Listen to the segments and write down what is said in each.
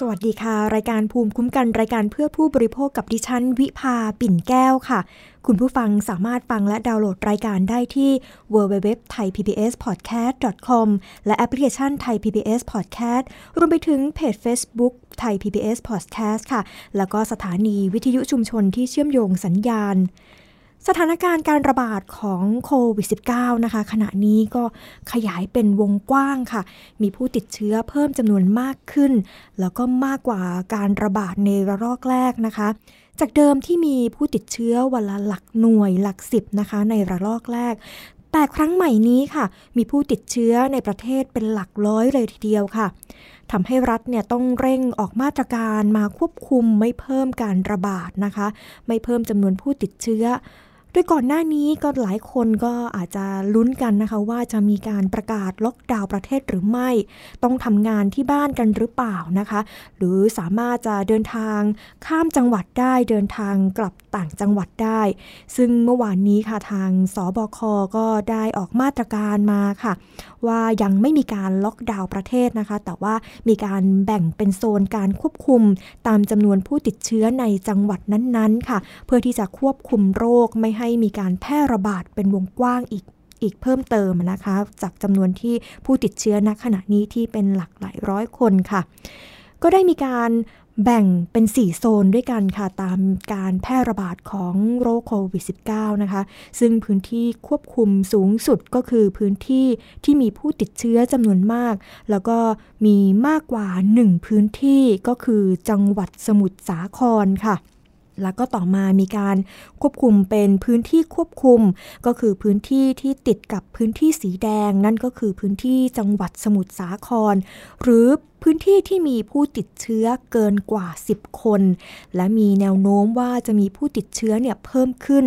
สวัสดีค่ะ รายการภูมิคุ้มกันรายการเพื่อผู้บริโภคกับดิฉัน วิภาปิ่นแก้วค่ะ คุณผู้ฟังสามารถฟังและดาวน์โหลดรายการได้ที่ www.thaipbspodcast.com และแอปพลิเคชัน Thai PBS Podcast รวมไปถึงเพจ Facebook Thai PBS Podcast ค่ะ แล้วก็สถานีวิทยุชุมชนที่เชื่อมโยงสัญญาณ สถานการณ์การระบาดของโควิด -19 นะคะ ขณะนี้ก็ขยายเป็นวงกว้างค่ะ มีผู้ติดเชื้อเพิ่มจำนวนมากขึ้น แล้วก็มากกว่าการระบาดในระลอกแรกนะคะ จากเดิมที่มีผู้ติดเชื้อวันละหลักหน่วยหลักสิบนะคะ ในระลอกแรก แต่ครั้งใหม่นี้ค่ะ มีผู้ติดเชื้อในประเทศเป็นหลักร้อยเลยทีเดียวค่ะทำให้รัฐเนี่ยต้องเร่งออกมาตรการมาควบคุมไม่เพิ่มการระบาดนะคะ ไม่เพิ่มจำนวนผู้ติดเชื้อ ดยก่อนหน้านี้ก็หลายคนก็อาจจะลุ้นกันนะคะว่าจะมีการประกาศล็อกดาวน์ประเทศหรือไม่ ต้องทำงานที่บ้านกันหรือเปล่านะคะ หรือสามารถจะเดินทางข้ามจังหวัดได้เดินทางกลับต่างจังหวัดได้ ซึ่งเมื่อวานนี้ค่ะทางสบคก็ได้ออกมาตรการมาค่ะ ว่ายังไม่มีการล็อกดาวน์ประเทศนะคะ แต่ว่ามีการแบ่งเป็นโซนการควบคุม ตามจำนวนผู้ติดเชื้อในจังหวัดนั้นๆ ค่ะ เพื่อที่จะควบคุมโรคไม่ให้มีการแพร่ระบาดเป็นวงกว้างอีกอีกเพิ่มเติมนะคะ จากจำนวนที่ผู้ติดเชื้อณขณะนี้ที่เป็นหลักหลายร้อยคนค่ะ ก็ได้มีการแบ่งเป็น 4 โซนด้วยกันค่ะ ตามการแพร่ระบาดของโรคโควิด -19 นะคะ ซึ่งพื้นที่ควบคุมสูงสุดก็คือพื้นที่ที่มีผู้ติดเชื้อจำนวนมาก แล้วก็มีมากกว่า 1 พื้นที่ก็คือจังหวัดสมุทรสาครค่ะ แล้วก็ต่อมามีการควบคุมเป็นพื้นที่ควบคุม ก็คือพื้นที่ที่ติดกับพื้นที่สีแดง นั่นก็คือพื้นที่จังหวัดสมุทรสาคร หรือพื้นที่ที่มีผู้ติดเชื้อเกินกว่า 10 คน และมีแนวโน้มว่าจะมีผู้ติดเชื้อเนี่ยเพิ่มขึ้น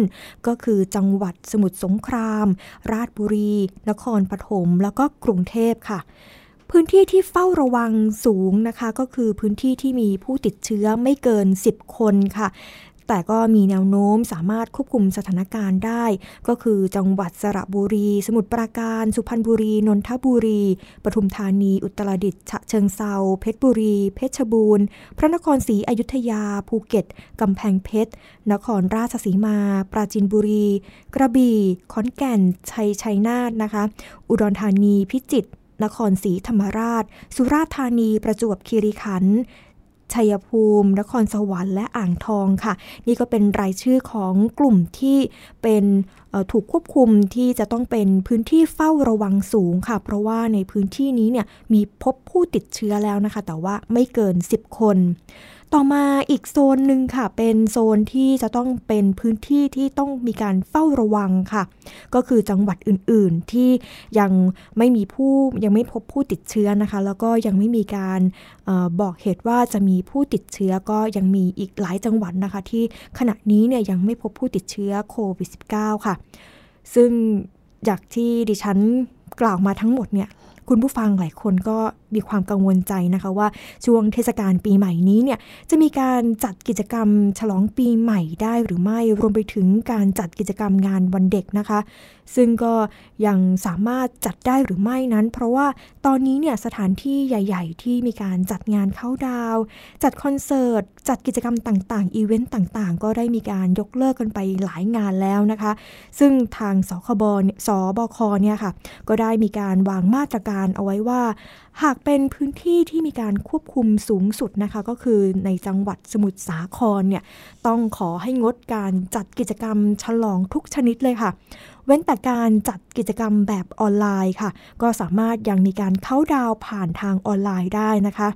ก็คือจังหวัดสมุทรสงคราม ราชบุรี นครปฐมแล้วก็กรุงเทพค่ะพื้นที่ที่เฝ้าระวังสูงนะคะ ก็คือพื้นที่ที่มีผู้ติดเชื้อไม่เกิน 10 คนค่ะ แต่ก็มีแนวโน้มสามารถควบคุมสถานการณ์ได้ ก็คือจังหวัดสระบุรี สมุทรปราการ สุพรรณบุรี นนทบุรี ปทุมธานี อุตรดิตถ์ฉะเชิงเซาเพชรบุรี เพชรบูรณ์ พระนครศรีอยุธยา ภูเก็ต กำแพงเพชร นครราชสีมา ปราจีนบุรี กระบี่ ขอนแก่น ชัยชัยนาทนะคะ อุดรธานี พิจิตร นครศรีธรรมราช สุราษฎร์ธานี ประจวบคีรีขันธ์ ชัยภูมินครสวรรค์และอ่างทองค่ะ นี่ก็เป็นรายชื่อของกลุ่มที่เป็นถูกควบคุมที่จะต้องเป็นพื้นที่เฝ้าระวังสูงค่ะ เพราะว่าในพื้นที่นี้เนี่ยมีพบผู้ติดเชื้อแล้วนะคะ แต่ว่าไม่เกิน 10 คน ต่อมาอีกโซนหนึ่งค่ะ เป็นโซนที่จะต้องเป็นพื้นที่ที่ต้องมีการเฝ้าระวังค่ะ ก็คือจังหวัดอื่นๆที่ยังไม่มีผู้ยังไม่พบผู้ติดเชื้อนะคะ แล้วก็ยังไม่มีการออบอกเหตุว่าจะมีผู้ติดเชื้อก็ยังมีอีกหลายจังหวัดนะคะ ที่ขณะนี้เนี่ยยังไม่พบผู้ติดเชื้อโควิด -19 ค่ะ ซึ่งจากที่ดิฉันกล่าวมาทั้งหมดเนี่ย คุณผู้ฟังหลายคนก็มีความกังวลใจนะคะว่าช่วงเทศกาลปีใหม่นี้เนี่ยจะมีการจัดกิจกรรมฉลองปีใหม่ได้หรือไม่รวมไปถึงการจัดกิจกรรมงานวันเด็กนะคะ ซึ่งก็ยังสามารถจัดได้หรือไม่นั้น เพราะว่าตอนนี้เนี่ยสถานที่ใหญ่ ๆ ที่มีการจัดงานเข้าดาว จัดคอนเสิร์ตจัดกิจกรรมต่างๆอีเวนต์ต่างๆ ก็ได้มีการยกเลิกกันไปหลายงานแล้วนะคะ ซึ่งทางสคบสบคเนี่ยค่ะก็ได้มีการวางมาตรการเอาไว้ว่า หากเป็นพื้นที่ที่มีการควบคุมสูงสุดนะคะ ก็คือในจังหวัดสมุทรสาครเนี่ยต้องขอให้งดการจัดกิจกรรมฉลองทุกชนิดเลยค่ะ เว้นแต่การจัดกิจกรรมแบบออนไลน์ค่ะ ก็สามารถยังมีการเข้าดาวผ่านทางออนไลน์ได้นะคะ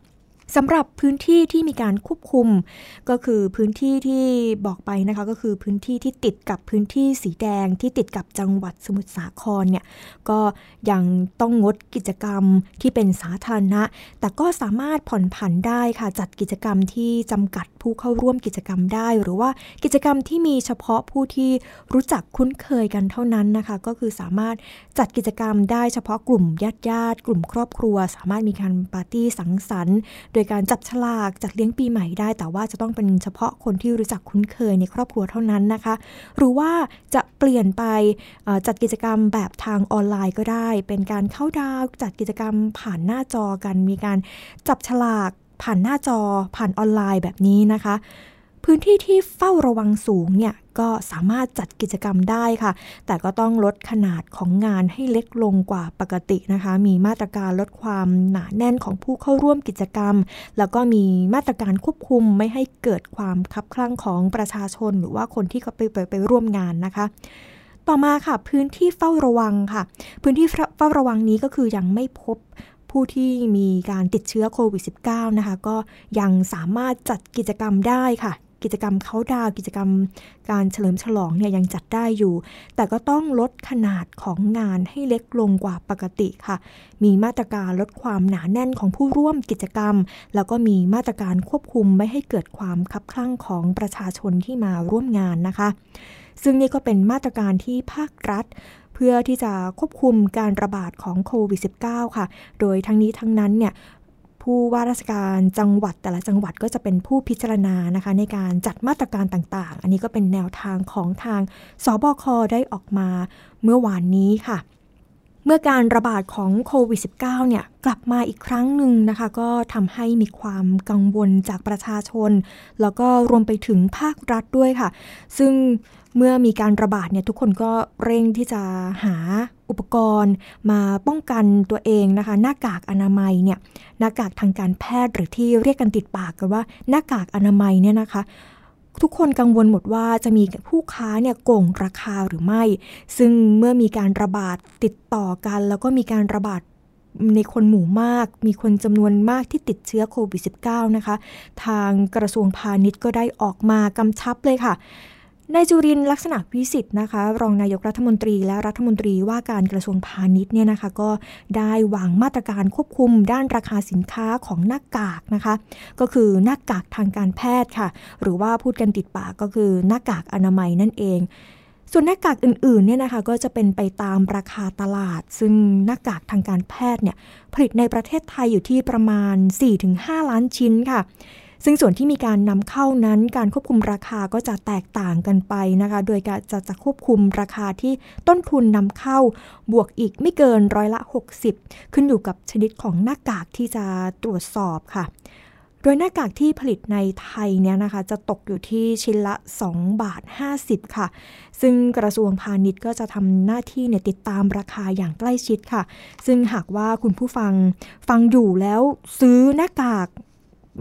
สำหรับพื้นที่ที่มีการควบคุม ก็คือพื้นที่ที่บอกไปนะคะก็คือพื้นที่ที่ติดกับพื้นที่สีแดงที่ติดกับจังหวัดสมุทรสาครเนี่ยก็ยังต้องงดกิจกรรมที่เป็นสาธารณะ แต่ก็สามารถผ่อนผันได้ค่ะจัดกิจกรรมที่จำกัด ผู้เข้าร่วมกิจกรรมได้ หรือว่ากิจกรรมที่มีเฉพาะผู้ที่รู้จักคุ้นเคยกันเท่านั้นนะคะ ก็คือสามารถจัดกิจกรรมได้เฉพาะกลุ่มญาติญาติกลุ่มครอบครัว สามารถมีการปาร์ตี้สังสรรค์ โดยการจับฉลากจัดเลี้ยงปีใหม่ได้ แต่ว่าจะต้องเป็นเฉพาะคนที่รู้จักคุ้นเคยในครอบครัวเท่านั้นนะคะ หรือว่าจะเปลี่ยนไปจัดกิจกรรมแบบทางออนไลน์ก็ได้ เป็นการเข้าดาวจัดกิจกรรมผ่านหน้าจอกันมีการจับฉลาก ผ่านหน้าจอผ่านออนไลน์แบบนี้นะคะ พื้นที่ที่เฝ้าระวังสูงเนี่ยก็สามารถจัดกิจกรรมได้ค่ะ แต่ก็ต้องลดขนาดของงานให้เล็กลงกว่าปกตินะคะ มีมาตรการลดความหนาแน่นของผู้เข้าร่วมกิจกรรม แล้วก็มีมาตรการควบคุมไม่ให้เกิดความคับคลั่งของประชาชน หรือว่าคนที่เขาไปไปไปร่วมงานนะคะต่อมาค่ะพื้นที่เฝ้าระวังค่ะ พื้นที่เฝ้าระวังนี้ก็คือยังไม่พบ ผู้ที่มีการติดเชื้อโควิด -19 นะคะ ก็ยังสามารถจัดกิจกรรมได้ค่ะ กิจกรรมเขาดาวกิจกรรมการเฉลิมฉลองเนี่ยยังจัดได้อยู่ แต่ก็ต้องลดขนาดของงานให้เล็กลงกว่าปกติค่ะ มีมาตรการลดความหนาแน่นของผู้ร่วมกิจกรรม แล้วก็มีมาตรการควบคุมไม่ให้เกิดความคับคลั่งของประชาชนที่มาร่วมงานนะคะซึ่งนี่ก็เป็นมาตรการที่ภาครัฐ พื่อที่จะควบคุมการระบาดของโควิด -19 ค่ะ โดยทั้งนี้ทั้งนั้นเนี่ยผู้ว่าราชการจังหวัดแต่ละจังหวัดก็จะเป็นผู้พิจารณานะคะ ในการจัดมาตรการต่างๆ อันนี้ก็เป็นแนวทางของทางสบคได้ออกมาเมื่อวานนี้ค่ะ เมื่อการระบาดของโควิด -19 เนี่ยกลับมาอีกครั้งหนึ่งนะคะ ก็ทำให้มีความกังวลจากประชาชน แล้วก็รวมไปถึงภาครัฐด้วยค่ะ ซึ่ง เมื่อมีการระบาดเนี่ยทุกคนก็เร่งที่จะหาอุปกรณ์ มาป้องกันตัวเองนะคะ หน้ากากอนามัยเนี่ยหน้ากากทางการแพทย์หรือที่เรียกกันติดปากกันว่าหน้ากากอนามัยเนี่ยนะคะ ทุกคนกังวลหมดว่าจะมีผู้ค้าเนี่ยโกงราคาหรือไม่ ซึ่งเมื่อมีการระบาดติดต่อกัน แล้วก็มีการระบาดในคนหมู่มาก มีคนจำนวนมากที่ติดเชื้อโควิด -19 นะคะ ทางกระทรวงพาณิชย์ก็ได้ออกมากำชับเลยค่ะ นายจุรินลักษณะวิสิทธ์นะคะ รองนายกรัฐมนตรีและรัฐมนตรีว่าการกระทรวงพาณิชย์เนี่ยนะคะ ก็ได้วางมาตรการควบคุมด้านราคาสินค้าของหน้ากากนะคะ ก็คือหน้ากากทางการแพทย์ค่ะ หรือว่าพูดกันติดปากก็คือหน้ากากอนามัยนั่นเองส่วนหน้ากากอื่นๆเนี่ยนะคะก็จะเป็นไปตามราคาตลาด ซึ่งหน้ากากทางการแพทย์เนี่ยผลิตในประเทศไทยอยู่ที่ประมาณ 4-5 ล้านชิ้นค่ะ ซึ่งส่วนที่มีการนำเข้านั้น การควบคุมราคาก็จะแตกต่างกันไปนะคะ โดยการจะจะควบคุมราคาที่ต้นทุนนำเข้าบวกอีกไม่เกินร้อยละ 60 ขึ้นอยู่กับชนิดของหน้ากากที่จะตรวจสอบค่ะโดยหน้ากากที่ผลิตในไทยเนี่ยนะคะจะตกอยู่ที่ชิ้นละ 2 บาท 50 ค่ะ ซึ่งกระทรวงพาณิชย์ก็จะทำหน้าที่เนี่ยติดตามราคาอย่างใกล้ชิดค่ะ ซึ่งหากว่าคุณผู้ฟังฟังอยู่แล้วซื้อหน้ากาก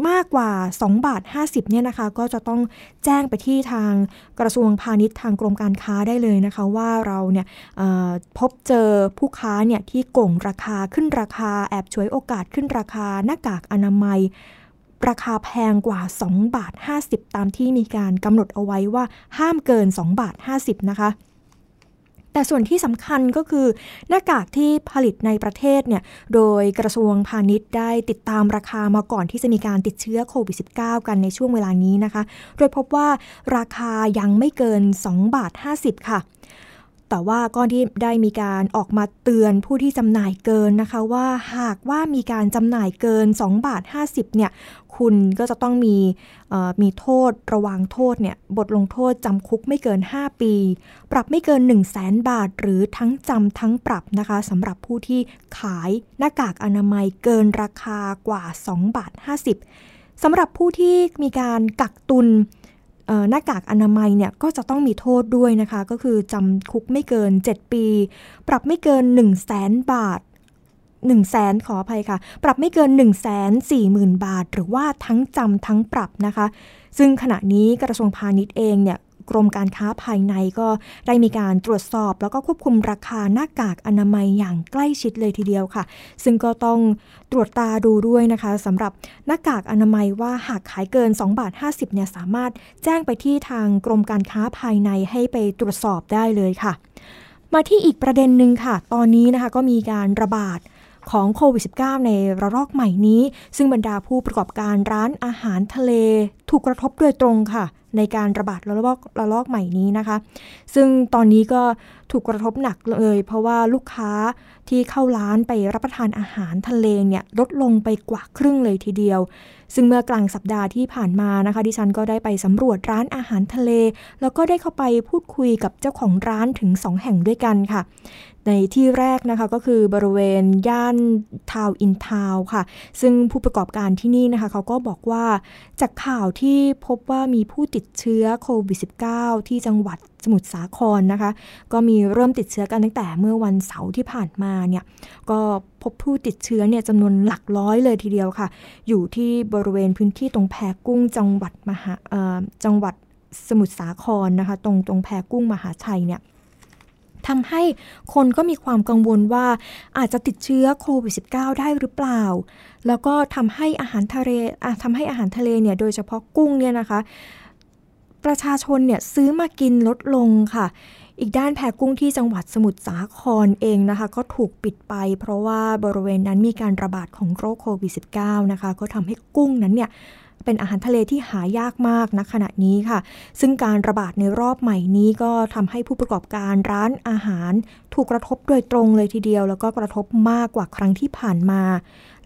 มากกว่า 2 บาท 50เนี่ยนะคะ ก็จะต้องแจ้งไปที่ทางกระทรวงพาณิชย์ทางกรมการค้าได้เลยนะคะ ว่าเราเนี่ยพบเจอผู้ค้าเนี่ยที่โก่งราคาขึ้นราคา แอบช่วยโอกาสขึ้นราคาหน้ากากอนามัย ราคาแพงกว่า 2 บาท 50 ตามที่มีการกำหนดเอาไว้ว่าห้ามเกิน 2 บาท 50 นะคะ แต่ส่วนที่สำคัญก็คือ หน้ากากที่ผลิตในประเทศเนี่ยโดยกระทรวงพาณิชย์ได้ติดตามราคามาก่อนที่จะมีการติดเชื้อโควิด -19 กันในช่วงเวลานี้นะคะ โดยพบว่าราคายังไม่เกิน 2 บาท 50 ค่ะ แต่ว่าก็ที่ได้มีการออกมาเตือนผู้ที่จำหน่ายเกินนะคะ ว่าหากว่ามีการจำหน่ายเกิน 2 บาท 50 เนี่ย คุณก็จะต้องมีมีโทษระวังโทษเนี่ยบทลงโทษจำคุกไม่เกิน 5 ปี ปรับไม่เกิน 1 0 0 0 0แสนบาท หรือทั้งจำทั้งปรับนะคะสำหรับผู้ที่ขายหน้ากากอนามัยเกินราคากว่า 2 บาท 50สำหรับผู้ที่มีการกักตุนหน้ากากอนามัยเนี่ยก็จะต้องมีโทษด้วยนะคะ ก็คือจำคุกไม่เกิน 7 ปี ปรับไม่เกิน 1 0 0 0 0แสนบาท 1 0 0 0 0แสนขออภัยค่ะ ปรับไม่เกิน 1 4 0 0 0 0 บาท หรือว่าทั้งจำทั้งปรับนะคะ ซึ่งขณะนี้กระทรวงพาณิชย์เองเนี่ยกรมการค้าภายในก็ได้มีการตรวจสอบ แล้วก็ควบคุมราคาหน้ากากอนามัยอย่างใกล้ชิดเลยทีเดียวค่ะ ซึ่งก็ต้องตรวจตาดูด้วยนะคะสำหรับหน้ากากอนามัยว่าหากขายเกิน2บาท50เนี่ยสามารถแจ้งไปที่ทางกรมการค้าภายในให้ไปตรวจสอบได้เลยค่ะ มาที่อีกประเด็นหนึ่งค่ะ ตอนนี้นะคะก็มีการระบาด ของโควิด -19 ในระลอกใหม่นี้ ซึ่งบรรดาผู้ประกอบการร้านอาหารทะเล ถูกกระทบโดยตรงค่ะ ในการระบาดระลอกระลอกใหม่นี้นะคะ ซึ่งตอนนี้ก็ถูกกระทบหนักเลย เพราะว่าลูกค้าที่เข้าร้านไปรับประทานอาหารทะเลเนี่ยลดลงไปกว่าครึ่งเลยทีเดียว ซึ่งเมื่อกลางสัปดาห์ที่ผ่านมานะคะ ดิฉันก็ได้ไปสำรวจร้านอาหารทะเล แล้วก็ได้เข้าไปพูดคุยกับเจ้าของร้านถึง 2 แห่งด้วยกันค่ะในที่แรกนะคะก็คือบริเวณย่านทาวอินทาวค่ะ ซึ่งผู้ประกอบการที่นี่นะคะเขาก็บอกว่าจากข่าวที่พบว่ามีผู้ติดเชื้อโควิด -19 ที่จังหวัดสมุทรสาครนะคะ ก็มีเริ่มติดเชื้อกันตั้งแต่เมื่อวันเสาร์ที่ผ่านมาเนี่ย ก็ พบผู้ติดเชื้อเนี่ยจำนวนหลักร้อยเลยทีเดียวค่ะ อยู่ที่บริเวณพื้นที่ตรงแพกุ้งจังหวัดมหาจังหวัดสมุทรสาครนะคะ ตรงตรงแพกุ้งมหาชัยเนี่ยทำให้คนก็มีความกังวลว่าอาจจะติดเชื้อโควิด -19 ได้หรือเปล่า แล้วก็ทำให้อาหารทะเลทำให้อาหารทะเลเนี่ยโดยเฉพาะกุ้งเนี่ยนะคะ ประชาชนเนี่ยซื้อมากินลดลงค่ะ อีกด้านแพกุ้งที่จังหวัดสมุทรสาครเองนะคะ ก็ถูกปิดไป เพราะว่าบริเวณนั้นมีการระบาดของโรคโควิด -19 นะคะ ก็ทำให้กุ้งนั้นเนี่ย เป็นอาหารทะเลที่หายากมากณขณะนี้ค่ะ ซึ่งการระบาดในรอบใหม่นี้ก็ทำให้ผู้ประกอบการร้านอาหารถูกกระทบโดยตรงเลยทีเดียว แล้วก็กระทบมากกว่าครั้งที่ผ่านมา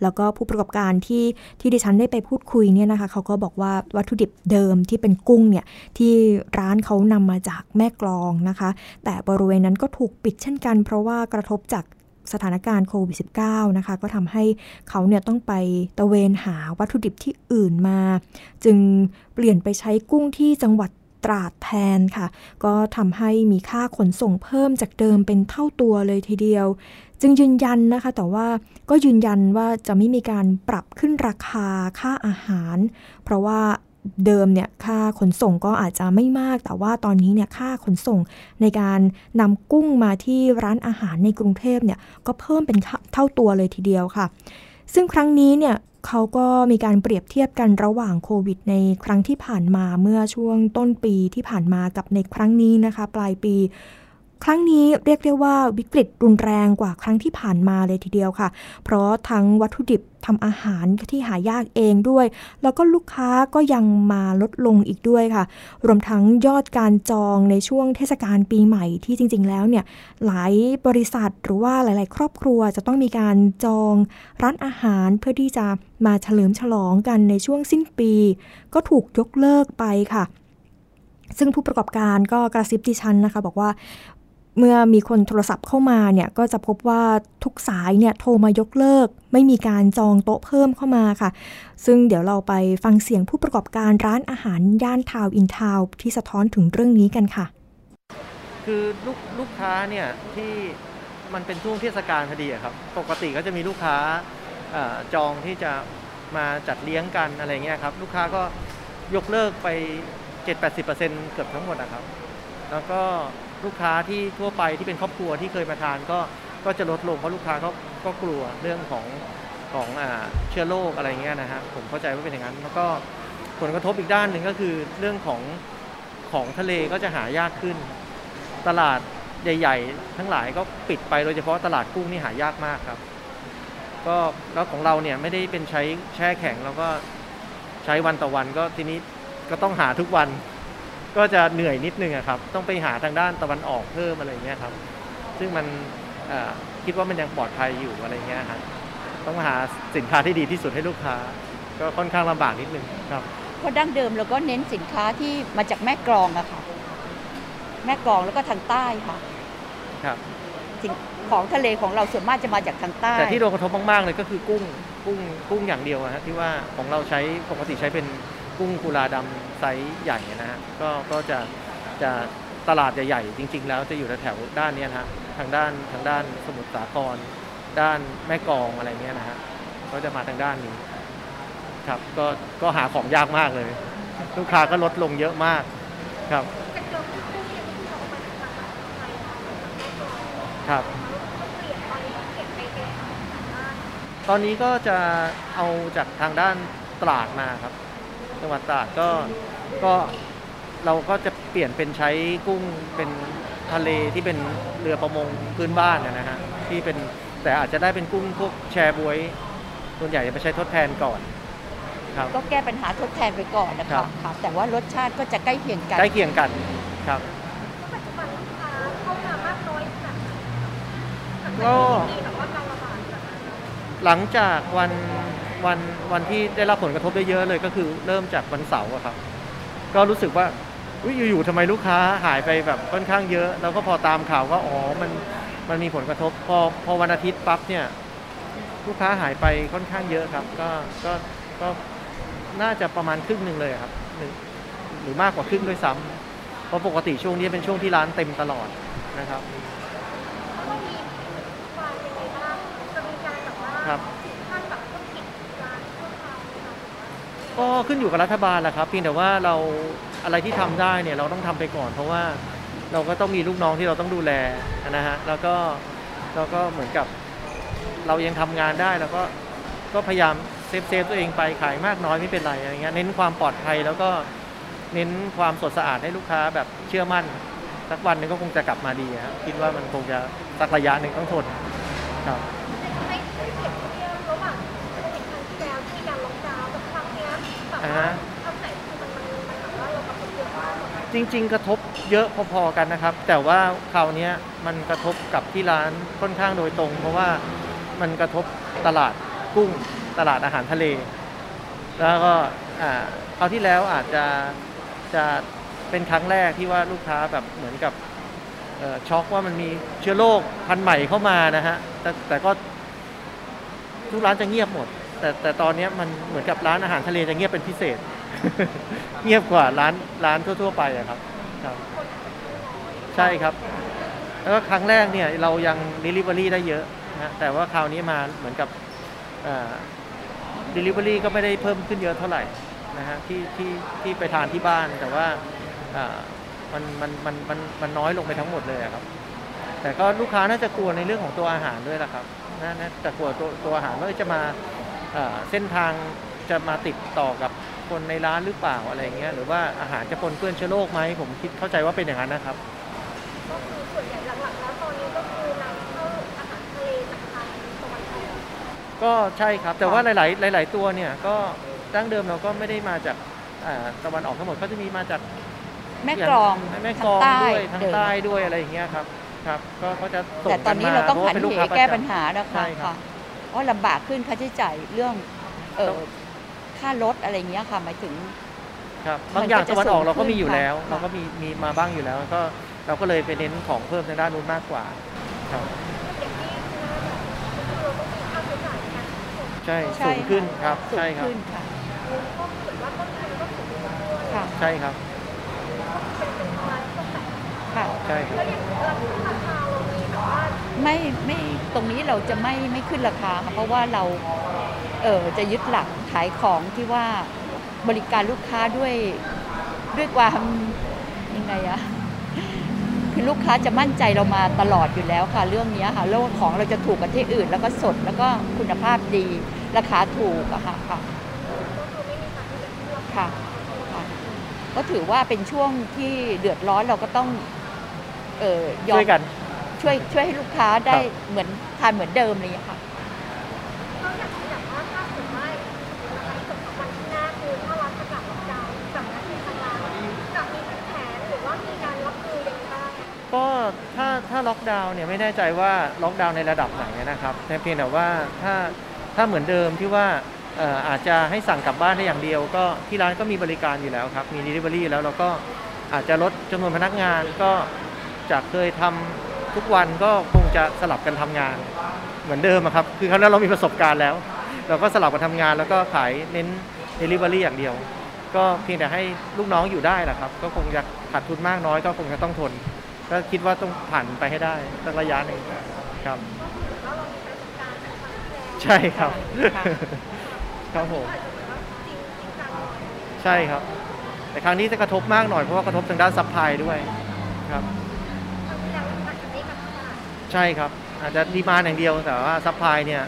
แล้วก็ผู้ประกอบการที่ที่ดิฉันได้ไปพูดคุยเนี่ยนะคะเขาก็บอกว่าวัตถุดิบเดิมที่เป็นกุ้งเนี่ยที่ร้านเขานำมาจากแม่กลองนะคะ แต่บริเวณนั้นก็ถูกปิดเช่นกัน เพราะว่ากระทบจาก สถานการณ์โควิด -19 นะคะ ก็ทำให้เขาเนี่ยต้องไปตะเวนหาวัตถุดิบที่อื่นมา จึงเปลี่ยนไปใช้กุ้งที่จังหวัดตราดแทนค่ะ ก็ทำให้มีค่าขนส่งเพิ่มจากเดิมเป็นเท่าตัวเลยทีเดียว จึงยืนยันนะคะ แต่ว่าก็ยืนยันว่าจะไม่มีการปรับขึ้นราคาค่าอาหาร เพราะว่า เดิมเนี่ยค่าขนส่งก็อาจจะไม่มาก แต่ว่าตอนนี้เนี่ยค่าขนส่งในการนำกุ้งมาที่ร้านอาหารในกรุงเทพเนี่ยก็เพิ่มเป็นเท่าตัวเลยทีเดียวค่ะ ซึ่งครั้งนี้เนี่ยเขาก็มีการเปรียบเทียบกันระหว่างโควิด ในครั้งที่ผ่านมาเมื่อช่วงต้นปีที่ผ่านมากับในครั้งนี้นะคะ ปลายปี ครั้งนี้เรียกได้ว่าวิกฤตรุนแรงกว่าครั้งที่ผ่านมาเลยทีเดียวค่ะ เพราะทั้งวัตถุดิบทำอาหารที่หายากเองด้วย แล้วก็ลูกค้าก็ยังมาลดลงอีกด้วยค่ะ รวมทั้งยอดการจองในช่วงเทศกาลปีใหม่ที่จริง ๆ แล้วเนี่ยหลายบริษัทหรือว่าหลาย ๆ ครอบครัวจะต้องมีการจองร้านอาหารเพื่อที่จะมาเฉลิมฉลองกันในช่วงสิ้นปี ก็ถูกยกเลิกไปค่ะซึ่งผู้ประกอบการก็กระซิบดิฉันนะคะ บอกว่า เมื่อมีคนโทรศัพท์เข้ามาเนี่ยก็จะพบว่าทุกสายเนี่ยโทรมายกเลิก ไม่มีการจองโต๊ะเพิ่มเข้ามาค่ะ ซึ่งเดี๋ยวเราไปฟังเสียงผู้ประกอบการร้านอาหารย่านทาวอินทาวที่สะท้อนถึงเรื่องนี้กันค่ะ คือลูกลูกค้าเนี่ยที่มันเป็นช่วงเทศกาลพอดีครับ ปกติก็จะมีลูกค้าอจองที่จะมาจัดเลี้ยงกันอะไรเงี้ยครับ ลูกค้าก็ยกเลิกไป 7-80%เกือบทั้งหมดนะครับ แล้วก็ ลูกค้าที่ทั่วไปที่เป็นครอบครัวที่เคยมาทานก็ก็จะลดลงเพราะลูกค้าก็ก็กลัวเรื่องของของอเชื้อโรคอะไรเงี้ยนะฮะผมเข้าใจว่าเป็นอย่างนั้นแล้วก็ผลกระทบอีกด้านหนึ่งก็คือเรื่องของของทะเลก็จะหายากขึ้น ตลาดใหญ่ ๆ ทั้งหลายก็ปิดไปโดยเฉพาะตลาดกุ้งนี่หายากมากครับ ก็แล้วของเราเนี่ยไม่ได้เป็นใช้แช่แข็งแล้วก็ใช้วันต่อวันก็ทีนี้ก็ต้องหาทุกวัน ก็จะเหนื่อยนิดนึงครับ ต้องไปหาทางด้านตะวันออกเพิ่มอะไรเงี้ยครับ ซึ่งมันคิดว่ามันยังปลอดภัยอยู่อะไรเงี้ยครับต้องหาสินค้าที่ดีที่สุดให้ลูกค้า ก็ค่อนข้างลำบากนิดนึงครับเพราะดั้งเดิมเราก็เน้นสินค้าที่มาจากแม่กรองอะค่ะ แม่กรองแล้วก็ทางใต้ค่ะ ครับสิ่งของทะเลของเราส่วนมากจะมาจากทางใต้ แต่ที่โดนกระทบมากๆเลยก็คือกุ้งกุ้งกุ้งอย่างเดียวนะที่ว่าของเราใช้ปกติใช้เป็น กุ้งกุลาดำไซส์ใหญ่นะฮะก็ก็จะจะตลาดใหญ่ๆจริง ๆ แล้วจะอยู่แถวด้านนี้นะฮะทางด้านทางด้านสมุทรสาคร ด้านแม่กองอะไรเงี้ยนะฮะก็จะมาทางด้านนี้ครับก็ก็หาของยากมากเลย ลูกค้าก็ลดลงเยอะมากครับครับตอนนี้ก็จะเอาจากทางด้านตราดมาครับ จังหวัดตราดก็ก็เราก็จะเปลี่ยนเป็นใช้กุ้งเป็นทะเลที่เป็นเรือประมงพื้นบ้านนะฮะที่เป็นแต่อาจจะได้เป็นกุ้งพวกแชร์บวยส่วนใหญ่จะไปใช้ทดแทนก่อนครับก็แก้ปัญหาทดแทนไปก่อนนะครัคะบค่ะแต่ว่ารสชาติก็จะใกล้เคียงกันใกล้เคียงกันครับปัจจุบันลูกค้าเข้ามามากน้อยขนาดไหนก็มีแบบว่าการระบาดแบบนั้นหลังจากวัน วันวันที่ได้รับผลกระทบได้เยอะเลยก็คือเริ่มจากวันเสาร์อะครับ ก็รู้สึกว่าอุ๊ยอยู่ๆทำไมลูกค้าหายไปแบบค่อนข้างเยอะ แล้วก็พอตามข่าวก็อ๋อมันมันมีผลกระทบ พอพอวันอาทิตย์ปั๊บเนี่ย ลูกค้าหายไปค่อนข้างเยอะครับ ก็ก็ก็น่าจะประมาณครึ่งหนึ่งเลยครับหรือหรือมากกว่าครึ่งด้วยซ้ำเพราะปกติช่วงนี้เป็นช่วงที่ร้านเต็มตลอดนะครับต้องมีความยังไงบ้างจะมีการแบบว่าครับท่านแบบต้องปิดร้านชั่วคราวไหมคะ ก็ขึ้นอยู่กับรัฐบาลแหละครับเพียงแต่ว่าเราอะไรที่ทำได้เนี่ยเราต้องทำไปก่อน เพราะว่าเราก็ต้องมีลูกน้องที่เราต้องดูแลนะฮะแล้วก็เราก็เหมือนกับเรายังทำงานได้แล้วก็ก็พยายาม save save ตัวเองไปขายมากน้อยไม่เป็นไรอะไรเงี้ยเน้นความปลอดภัยแล้วก็เน้นความสดสะอาดให้ลูกค้าแบบเชื่อมั่นสักวันหนึ่งก็คงจะกลับมาดีครับคิดว่ามันคงจะสักระยะหนึ่งต้องทนครับ อ่าว่าฮะจริง ๆ กระทบเยอะพอๆกันนะครับ แต่ว่าคราวนี้มันกระทบกับที่ร้านค่อนข้างโดยตรง เพราะว่ามันกระทบตลาดกุ้งตลาดอาหารทะเล แล้วก็คราวที่แล้วอาจจะจะเป็นครั้งแรกที่ว่าลูกค้าแบบเหมือนกับช็อกว่ามันมีเชื้อโรคพันธุ์ใหม่เข้ามานะฮะแต่แต่ก็ทุกร้านจะเงียบหมด แต่แต่ตอนนี้มันเหมือนกับร้านอาหารทะเลจะเงียบเป็นพิเศษ เงียบกว่าร้านร้านทั่ว ๆ ไปอะครับครับใช่ครับ แล้วก็ครั้งแรกเนี่ยเรายัง Delivery ได้เยอะนะแต่ว่าคราวนี้มาเหมือนกับอ่า Delivery ก็ไม่ได้เพิ่มขึ้นเยอะเท่าไหร่นะฮะที่ที่ที่ไปทานที่บ้านแต่ว่ามันมันมันมันมันน้อยลงไปทั้งหมดเลยอะครับ แต่ก็ลูกค้าน่าจะกลัวในเรื่องของตัวอาหารด้วยล่ะครับน่าจะกลัวตัวตัวอาหารว่าจะมา เส้นทางจะมาติดต่อกับคนในร้านหรือเปล่าอะไรเงี้ยหรือว่าอาหารจะปนเปื้อนเชื้อโรคไหมผมคิดเข้าใจว่าเป็นอย่างนั้นนะครับก็คือส่วนใหญ่หลักๆแล้วตอนนี้ก็คือนำเข้าอาหารทะเลจากทางตะวันออกก็ใช่ครับแต่ว่าหลาย ๆ หลาย ๆ ตัวเนี่ยก็ดั้งเดิมเราก็ไม่ได้มาจากอ่าตะวันออกทั้งหมดก็จะมีมาจากแม่กลองแม่กลองทางใต้ด้วยทางเดิมใต้ด้วยอะไรอย่างเงี้ยครับครับ ก็ก็จะส่งแต่ตอนนี้เราต้องพะหัว่นป็เหลูค้ประจำแก้ปัญหานะใช่คะครับค่ะเพราะลำบากขึ้นค่าใช้จ่ายเรื่องเอต้อองค่ารถอะไรเงี้ยค่ะหมายถึงครับมันบางอย่างก็จะตะวันออกสูงเราก็มีอยู่ขึ้นแล้วค่ะเราก็มีมีมาบ้างอยู่แล้วก็เราก็เลยไปเน้นของเพิ่มทางด้านนู้นมากกว่าครับอย่างที่คุณแม่บอกก็คือเราต้องมีค่าใช้จ่ายในการขนส่งใช่ใช่สูงขึ้นครับสูงใช่ครับขึ้นค่ะก็เหมือนว่าต้นทุนก็สูงขึ้นด้วยค่ะใช่ครับเป็นเป็นภาระที่ต้องแบกค่ะใช่ครับ ไม่ไม่ตรงนี้เราจะไม่ไม่ขึ้นราคาค่ะเพราะว่าเราเออจะยึดหลักขายของที่ว่าบริการลูกค้าด้วยด้วยความยังไงอะคือลูกค้าจะมั่นใจเรามาตลอดอยู่แล้วค่ะ เรื่องนี้ค่ะแล้วของเราจะถูกกว่าที่อื่น แล้วก็สดแล้วก็คุณภาพดี ราคาถูกอะค่ะค่ะก็คือไม่มีการที่จะเลือกค่ะค่ะ ก็ถือว่าเป็นช่วงที่เดือดร้อนเราก็ต้อง เออยอม ช่วยกันช่วยช่วยให้ลูกค้าได้ครับ เหมือนทานเหมือนเดิมอะไรอย่างเลยค่ะก็อยากจะแบบว่าถ้าเกิดว่านะคะอีกสองสามวันข้างหน้าคือถ้ารัฐประกาศล็อกดาวน์แบบนั้นที่ทางร้านจะมีแผนหรือว่ามีการรับมือยังไงบ้าง ก็ถ้าถ้าล็อกดาวน์เนี่ยไม่แน่ใจว่าล็อกดาวน์ในระดับไหนนะครับแต่เพียงแต่ว่าถ้าถ้าเหมือนเดิมที่ว่าเอ่ออาจจะให้สั่งกลับบ้านได้อย่างเดียว ก็ที่ร้านก็มีบริการอยู่แล้วครับ มี Delivery แล้วเราก็อาจจะลดจำนวนพนักงานก็จากเคยทำ ทุกวันก็คงจะสลับกันทำงานเหมือนเดิมครับ คือครั้งนั้นเรามีประสบการณ์แล้ว เราก็สลับกันทำงานแล้วก็ขายเน้น Delivery อย่างเดียว ก็เพียงแต่ให้ลูกน้องอยู่ได้แหละครับ ก็คงจะขาดทุนมากน้อยก็คงจะต้องทน ก็คิดว่าต้องผ่านไปให้ได้สักระยะหนึ่งครับ ใช่ครับ ครับผม ใช่ครับ แต่ครั้งนี้จะกระทบมากหน่อยเพราะว่ากระทบทางด้าน supply ด้วยครับ ใช่ครับ อาจจะ demand อย่างเดียวแต่ว่า supply เนี่ย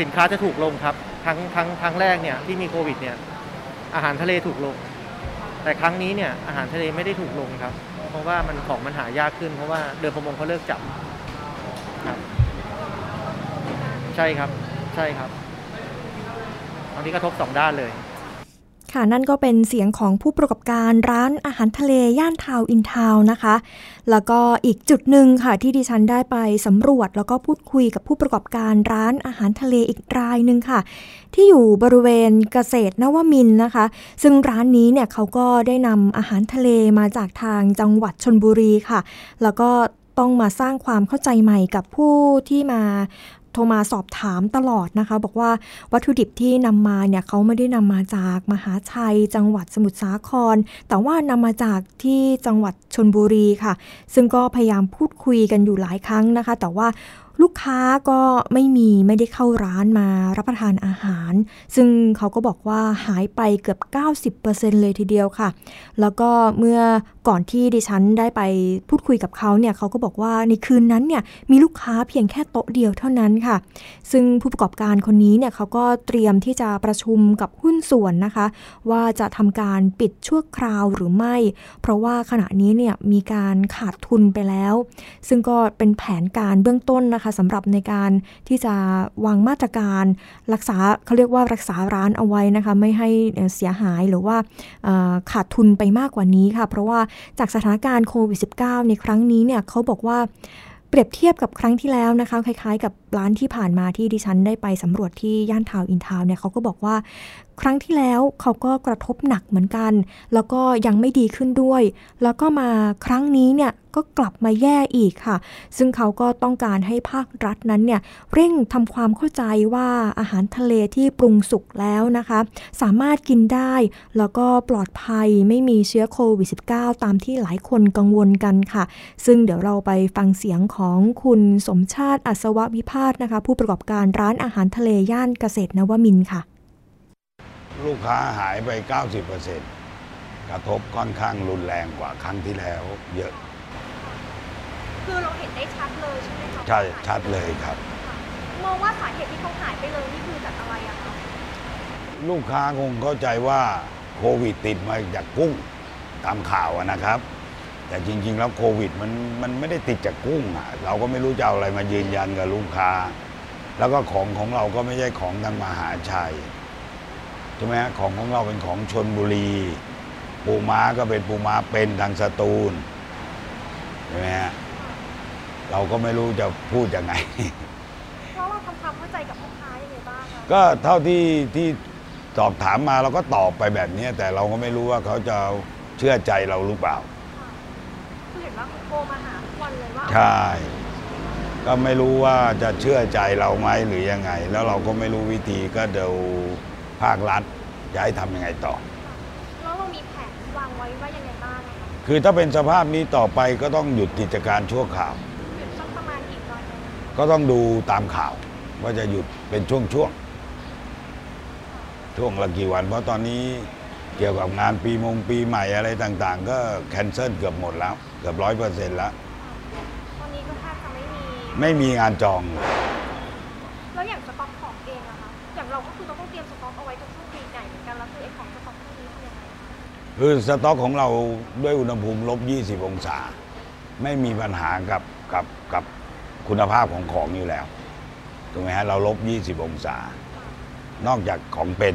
สินค้าจะถูกลงครับครั้งครั้งครั้งแรกเนี่ยที่มีโควิดเนี่ยอาหารทะเลถูกลง แต่ครั้งนี้เนี่ยอาหารทะเลไม่ได้ถูกลงครับ เพราะว่ามันของมันหายากขึ้น เพราะว่าเรือประมงเขาเลิกจับครับใช่ครับใช่ครับตอนนี้กระทบสองด้านเลย ค่ะ นั่นก็เป็นเสียงของผู้ประกอบการร้านอาหารทะเลย่านทาวอินทาวนะคะ แล้วก็อีกจุดหนึ่งค่ะที่ดิฉันได้ไปสำรวจ แล้วก็พูดคุยกับผู้ประกอบการร้านอาหารทะเลอีกรายหนึ่งค่ะ ที่อยู่บริเวณเกษตรนวมินนะคะ ซึ่งร้านนี้เนี่ยเขาก็ได้นำอาหารทะเลมาจากทางจังหวัดชนบุรีค่ะ แล้วก็ต้องมาสร้างความเข้าใจใหม่กับผู้ที่มา โทรมาสอบถามตลอดนะคะ บอกว่าวัตถุดิบที่นำมาเนี่ยเขาไม่ได้นำมาจากมหาชัย จังหวัดสมุทรสาคร แต่ว่านำมาจากที่จังหวัดชนบุรีค่ะ ซึ่งก็พยายามพูดคุยกันอยู่หลายครั้งนะคะ แต่ว่า ลูกค้าก็ไม่มีไม่ได้เข้าร้านมารับประทานอาหาร ซึ่งเขาก็บอกว่าหายไปเกือบ 90%เลยทีเดียวค่ะ แล้วก็เมื่อก่อนที่ดิฉันได้ไปพูดคุยกับเขาเนี่ยเขาก็บอกว่าในคืนนั้นเนี่ยมีลูกค้าเพียงแค่โต๊ะเดียวเท่านั้นค่ะ ซึ่งผู้ประกอบการคนนี้เนี่ยเขาก็เตรียมที่จะประชุมกับหุ้นส่วนนะคะ ว่าจะทำการปิดชั่วคราวหรือไม่ เพราะว่าขณะนี้เนี่ยมีการขาดทุนไปแล้ว ซึ่งก็เป็นแผนการเบื้องต้นนะคะสำหรับในการที่จะวางมาตรการรักษาเขาเรียกว่ารักษาร้านเอาไว้นะคะไม่ให้เสียหายหรือว่าขาดทุนไปมากกว่านี้ค่ะ เพราะว่าจากสถานการณ์โควิด -19 ในครั้งนี้เนี่ยเขาบอกว่าเปรียบเทียบกับครั้งที่แล้วนะคะคล้ายๆ กับร้านที่ผ่านมาที่ดิฉันได้ไปสำรวจที่ย่านทาวน์อินทาวน์เนี่ยเขาก็บอกว่า ครั้งที่แล้วเขาก็กระทบหนักเหมือนกัน แล้วก็ยังไม่ดีขึ้นด้วย แล้วก็มาครั้งนี้เนี่ยก็กลับมาแย่อีกค่ะ ซึ่งเขาก็ต้องการให้ภาครัฐนั้นเนี่ยเร่งทำความเข้าใจว่าอาหารทะเลที่ปรุงสุกแล้วนะคะ สามารถกินได้ แล้วก็ปลอดภัยไม่มีเชื้อโควิด -19 ตามที่หลายคนกังวลกันค่ะ ซึ่งเดี๋ยวเราไปฟังเสียงของคุณสมชาติอัศววิพาสนะคะ ผู้ประกอบการร้านอาหารทะเลย่านเกษตรนวมินค่ะ ลูกค้าหายไป 90%กระทบค่อนข้างรุนแรงกว่าครั้งที่แล้ว เยอะ คือเราเห็นได้ชัดเลยใช่ไหมคะใช่ชัดเลยครับ มองว่าสาเหตุที่เขาหายไปเลยนี่คือจากอะไรอะคะลูกค้าคงเข้าใจว่าโควิดติดมาจากกุ้งตามข่าวอะนะครับ แต่จริง ๆ แล้วโควิดมันมันไม่ได้ติดจากกุ้งอะเราก็ไม่รู้จะเอาอะไรมายืนยันกับลูกค้า แล้วก็ของของเราก็ไม่ใช่ของทางมหาชัย ใช่ไหมฮะของของเราเป็นของชนบุรี ปูม้าก็เป็นปูม้าเป็นทางสตูลใช่ไหมฮะเราก็ไม่รู้จะพูดยังไงเพราะเราทำความเข้าใจกับลูกค้ายังไงบ้างคะก็เท่าที่ที่สอบถามมาเราก็ตอบไปแบบนี้ แต่เราก็ไม่รู้ว่าเขาจะเชื่อใจเราหรือเปล่าคือเห็นว่าโทรมาหาทุกวันเลยว่าใช่ก็ไม่รู้ว่าจะเชื่อใจเราไหมหรือยังไง แล้วเราก็ไม่รู้วิธีก็เดี๋ยว ภาครัฐจะให้ทำยังไงต่อ แล้วเรามีแผนวางไว้ว่ายังไงบ้างอะคะคือถ้าเป็นสภาพนี้ต่อไปก็ต้องหยุดกิจการชั่วคราว หยุดสักประมาณกี่วันนะคะก็ต้องดูตามข่าว ว่าจะหยุดเป็นช่วงช่วงๆช่วงละกี่วัน เพราะตอนนี้เกี่ยวกับงานปีมงปีใหม่อะไรต่างๆ ก็แคนเซิลเกือบหมดแล้ว เกือบร้อยเปอร์เซ็นต์แล้ว ตอนนี้ก็แทบจะไม่มี ไม่มีงานจองเลยแล้วอย่างส คือสต็อกของเราด้วยอุณหภูมิลบ 20 องศา ไม่มีปัญหากับกับกับคุณภาพของของอยู่แล้วถูกไหมฮะเราลบ 20 องศา นอกจากของเป็น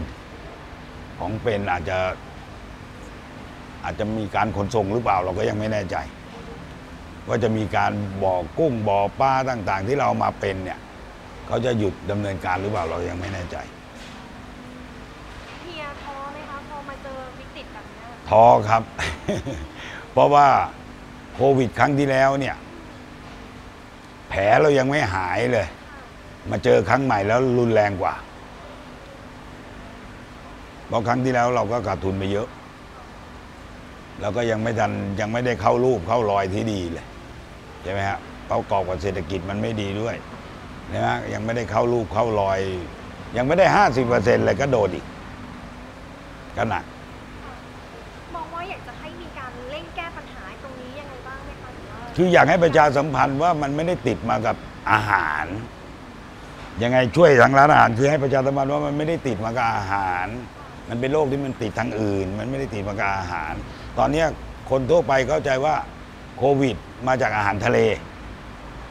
ของเป็นอาจจะ อาจจะมีการขนส่งหรือเปล่าเราก็ยังไม่แน่ใจ ว่าจะมีการบ่อกุ้งบ่อปลาต่าง ๆ ที่เรามาเป็นเนี่ยเขาจะหยุดดำเนินการหรือเปล่าเรายังไม่แน่ใจ เฮียท้อไหมคะพอมาเจอวิกฤตแบบเนี้ย ท้อครับ เพราะว่าโควิดครั้งที่แล้วเนี่ย แผลเรายังไม่หายเลย มาเจอครั้งใหม่แล้วรุนแรงกว่าเพราะครั้งที่แล้วเราก็ขาดทุนไปเยอะ แล้วก็ยังไม่ทันยังไม่ได้เข้ารูปเข้ารอยที่ดีเลยใช่ไหมฮะประกอบกับเศรษฐกิจมันไม่ดีด้วยนะฮะยังไม่ได้เข้ารูปเข้ารอย ยังไม่ได้ห้าสิบเปอร์เซ็นต์เลยก็โดนอีกก็หนัก มองว่าอยากจะให้มีการเร่งแก้ปัญหาตรงนี้ยังไงบ้างไหม คะหรือว่าคืออยากให้ประชาสัมพันธ์ว่ามันไม่ได้ติดมากับอาหาร ยังไงช่วยทางร้านอาหารคือให้ประชาสัมพันธ์ว่ามันไม่ได้ติดมากับอาหาร มันเป็นโรคที่มันติดทางอื่น มันไม่ได้ติดมากับอาหาร ตอนเนี้ยคนทั่วไปเข้าใจว่าโควิด มาจากอาหารทะเล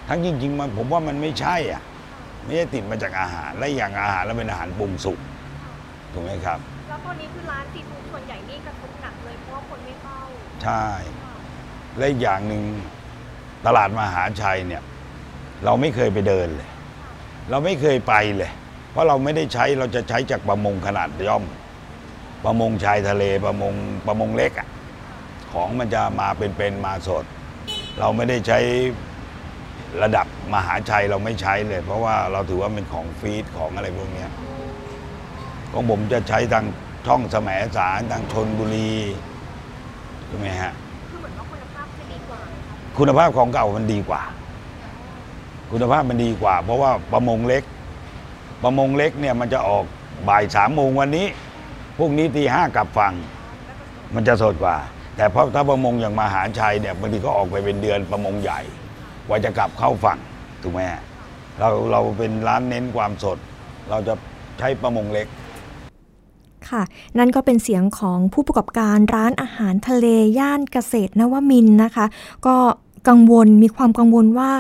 ทั้งจริงๆมันผมว่ามันไม่ใช่อะไม่ได้ติดมาจากอาหาร และอย่างอาหารแล้วเป็นอาหารปรุงสุกถูกไหมครับ แล้วตอนนี้คือร้านซีฟู้ดส่วนใหญ่นี่กระทบหนักเลยเพราะว่าคนไม่เข้า ใช่ และอีกอย่างหนึ่ง ตลาดมหาชัยเนี่ยเราไม่เคยไปเดินเลย เราไม่เคยไปเลย เพราะเราไม่ได้ใช้เราจะใช้จากประมงขนาดย่อม ประมงชายทะเลประมงประมงเล็กอะของมันจะมาเป็นๆมาสด เราไม่ได้ใช้ระดับมหาชัยเราไม่ใช้เลย เพราะว่าเราถือว่าเป็นของฟีดของอะไรพวกเนี้ยของผมจะใช้ทางช่องแสมสารทางชนบุรีถูกไหมฮะ คุณภาพของเก่ามันดีกว่า คุณภาพมันดีกว่า เพราะว่าประมงเล็ก ประมงเล็กเนี่ยมันจะออกบ่ายสามโมงวันนี้พรุ่งนี้ตีห้ากลับฝั่งมันจะสดกว่า แต่เพราะถ้าประมงอย่างมหาชัยเนี่ยบางทีก็ออกไปเป็นเดือนประมงใหญ่กว่าจะกลับเข้าฝั่งถูกไหมเราเราเป็นร้านเน้นความสด เราจะใช้ประมงเล็ก ค่ะ นั่นก็เป็นเสียงของผู้ประกอบการร้านอาหารทะเลย่านเกษตรนวมินนะคะ ก็กังวลมีความกังวลว่า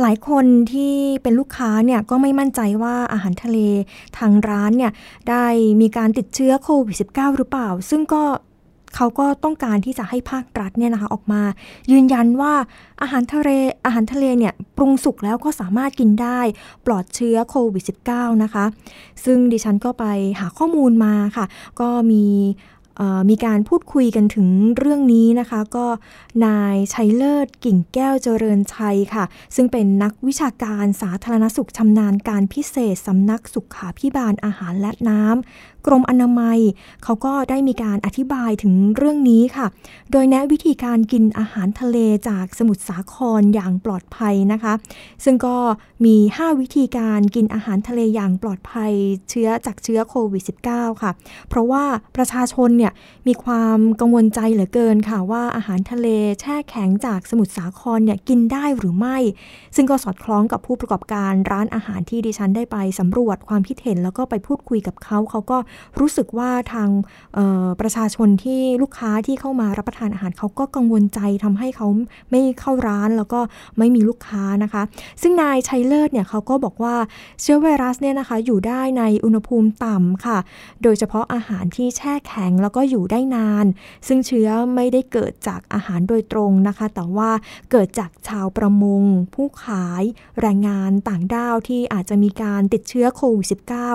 หลายคนที่เป็นลูกค้าเนี่ยก็ไม่มั่นใจว่าอาหารทะเลทางร้านเนี่ยได้มีการติดเชื้อโควิด -19 หรือเปล่า ซึ่งก็ เขาก็ต้องการที่จะให้ภาครัฐเนี่ยนะคะออกมา ยืนยันว่าอาหารทะเลอาหารทะเลเนี่ยปรุงสุกแล้วก็สามารถกินได้ ปลอดเชื้อโควิด -19 นะคะ ซึ่งดิฉันก็ไปหาข้อมูลมาค่ะ ก็มีมีการพูดคุยกันถึงเรื่องนี้นะคะ ก็นายชัยเลิศกิ่งแก้วเจริญชัยค่ะ ซึ่งเป็นนักวิชาการสาธารณสุขชำนาญการพิเศษสำนักสุขาพิบาลอาหารและน้ำ กรมอนามัย เขาก็ได้มีการอธิบายถึงเรื่องนี้ค่ะ โดยแนะวิธีการกินอาหารทะเลจากสมุทรสาครอย่างปลอดภัยนะคะ ซึ่งก็มี 5 วิธีการกินอาหารทะเลอย่างปลอดภัยเชื้อจากเชื้อโควิด -19 ค่ะ เพราะว่าประชาชนเนี่ยมีความกังวลใจเหลือเกินค่ะว่าอาหารทะเลแช่แข็งจากสมุทรสาครเนี่ยกินได้หรือไม่ ซึ่งก็สอดคล้องกับผู้ประกอบการร้านอาหารที่ดิฉันได้ไปสำรวจความคิดเห็นแล้วก็ไปพูดคุยกับเขาเขาก็รู้สึกว่าทางประชาชนที่ลูกค้าที่เข้ามารับประทานอาหารเขาก็กังวลใจทำให้เขาไม่เข้าร้านแล้วก็ไม่มีลูกค้านะคะ ซึ่งนายชัยเลิศเนี่ยเขาก็บอกว่าเชื้อไวรัสเนี่ยนะคะอยู่ได้ในอุณหภูมิต่ำค่ะ โดยเฉพาะอาหารที่แช่แข็งแล้วก็อยู่ได้นาน ซึ่งเชื้อไม่ได้เกิดจากอาหารโดยตรงนะคะ แต่ว่าเกิดจากชาวประมง ผู้ขายแรงงานต่างด้าวที่อาจจะมีการติดเชื้อโควิด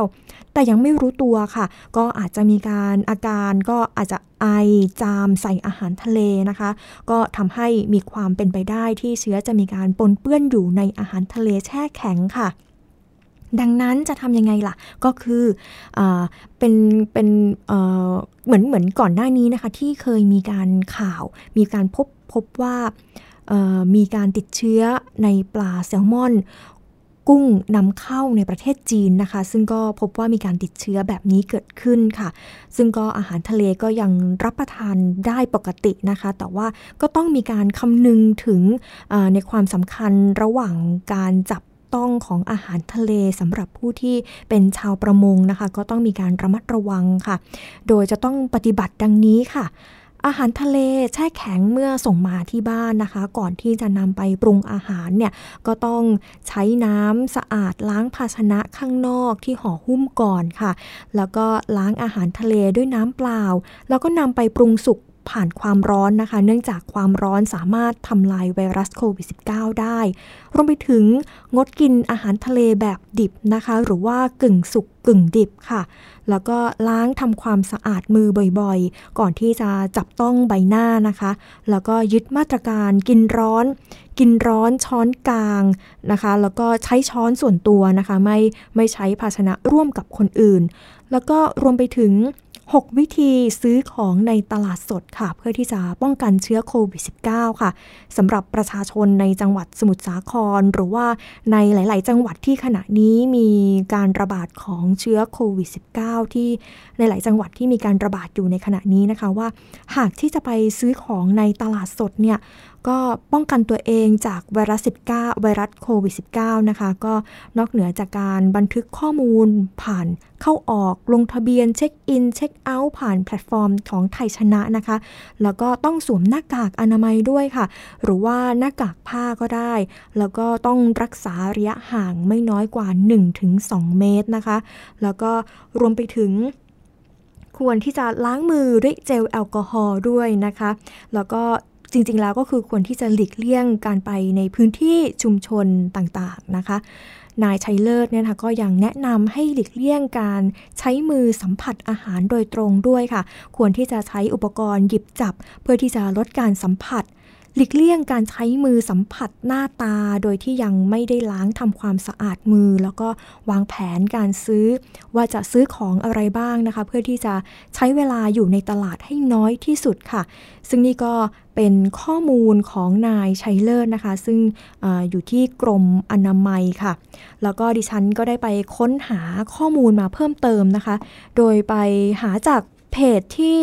-19 แต่ยังไม่รู้ตัวค่ะก็อาจจะมีการอาการก็อาจจะไอจามใส่อาหารทะเลนะคะ ก็ทำให้มีความเป็นไปได้ที่เชื้อจะมีการปนเปื้อนอยู่ในอาหารทะเลแช่แข็งค่ะดังนั้นจะทำยังไงล่ะ ก็คืออเป็นเป็นเหมือนเหมือนก่อนหน้านี้นะคะ ที่เคยมีการข่าว มีการพบพบว่ามีการติดเชื้อในปลาแซลมอน กุ้งนำเข้าในประเทศจีนนะคะ ซึ่งก็พบว่ามีการติดเชื้อแบบนี้เกิดขึ้นค่ะ ซึ่งก็อาหารทะเลก็ยังรับประทานได้ปกตินะคะ แต่ว่าก็ต้องมีการคำนึงถึงในความสำคัญระหว่างการจับต้องของอาหารทะเลสำหรับผู้ที่เป็นชาวประมงนะคะ ก็ต้องมีการระมัดระวังค่ะ โดยจะต้องปฏิบัติดังนี้ค่ะ อาหารทะเลแช่แข็งเมื่อส่งมาที่บ้านนะคะ ก่อนที่จะนำไปปรุงอาหารเนี่ยก็ต้องใช้น้ำสะอาดล้างภาชนะข้างนอกที่ห่อหุ้มก่อนค่ะ แล้วก็ล้างอาหารทะเลด้วยน้ำเปล่า แล้วก็นำไปปรุงสุก ผ่านความร้อนนะคะ เนื่องจากความร้อนสามารถทำลายไวรัสโควิด -19 ได้ รวมไปถึงงดกินอาหารทะเลแบบดิบนะคะ หรือว่ากึ่งสุกกึ่งดิบค่ะ แล้วก็ล้างทำความสะอาดมือบ่อยๆ ก่อนที่จะจับต้องใบหน้านะคะ แล้วก็ยึดมาตรการกินร้อน กินร้อนช้อนกลางนะคะ แล้วก็ใช้ช้อนส่วนตัวนะคะ ไม่ไม่ใช้ภาชนะร่วมกับคนอื่น แล้วก็รวมไปถึง 6 วิธีซื้อของในตลาดสดค่ะ เพื่อที่จะป้องกันเชื้อโควิด -19 ค่ะสำหรับประชาชนในจังหวัดสมุทรสาคร หรือว่าในหลาย ๆ จังหวัดที่ขณะนี้มีการระบาดของเชื้อโควิด -19 ที่ในหลายจังหวัดที่มีการระบาดอยู่ในขณะนี้นะคะว่า หากที่จะไปซื้อของในตลาดสดเนี่ย ก็ป้องกันตัวเองจากไวรัส 19 ไวรัสโควิด -19 นะคะ ก็นอกเหนือจากการบันทึกข้อมูลผ่านเข้าออกลงทะเบียนเช็คอิน เช็คเอาท์ผ่านแพลตฟอร์มของไทยชนะนะคะ แล้วก็ต้องสวมหน้ากากอนามัยด้วยค่ะ หรือว่าหน้ากากผ้าก็ได้ แล้วก็ต้องรักษาระยะห่างไม่น้อยกว่า 1-2 เมตรนะคะ แล้วก็รวมไปถึงควรที่จะล้างมือด้วยเจลแอลกอฮอล์ด้วยนะคะ แล้วก็ จริงๆแล้วก็คือควรที่จะหลีกเลี่ยงการไปในพื้นที่ชุมชนต่างๆนะคะ นายชัยเลิศเนี่ยนะคะก็ยังแนะนำให้หลีกเลี่ยงการใช้มือสัมผัสอาหารโดยตรงด้วยค่ะ ควรที่จะใช้อุปกรณ์หยิบจับ เพื่อที่จะลดการสัมผัส หลีกเลี่ยงการใช้มือสัมผัสหน้าตา โดยที่ยังไม่ได้ล้างทำความสะอาดมือ แล้วก็วางแผนการซื้อ ว่าจะซื้อของอะไรบ้างนะคะ เพื่อที่จะใช้เวลาอยู่ในตลาดให้น้อยที่สุดค่ะ ซึ่งนี่ก็เป็นข้อมูลของนายชัยเลิศนะคะ ซึ่งออยู่ที่กรมอนามัยค่ะ แล้วก็ดิฉันก็ได้ไปค้นหาข้อมูลมาเพิ่มเติมนะคะ โดยไปหาจากเพจที่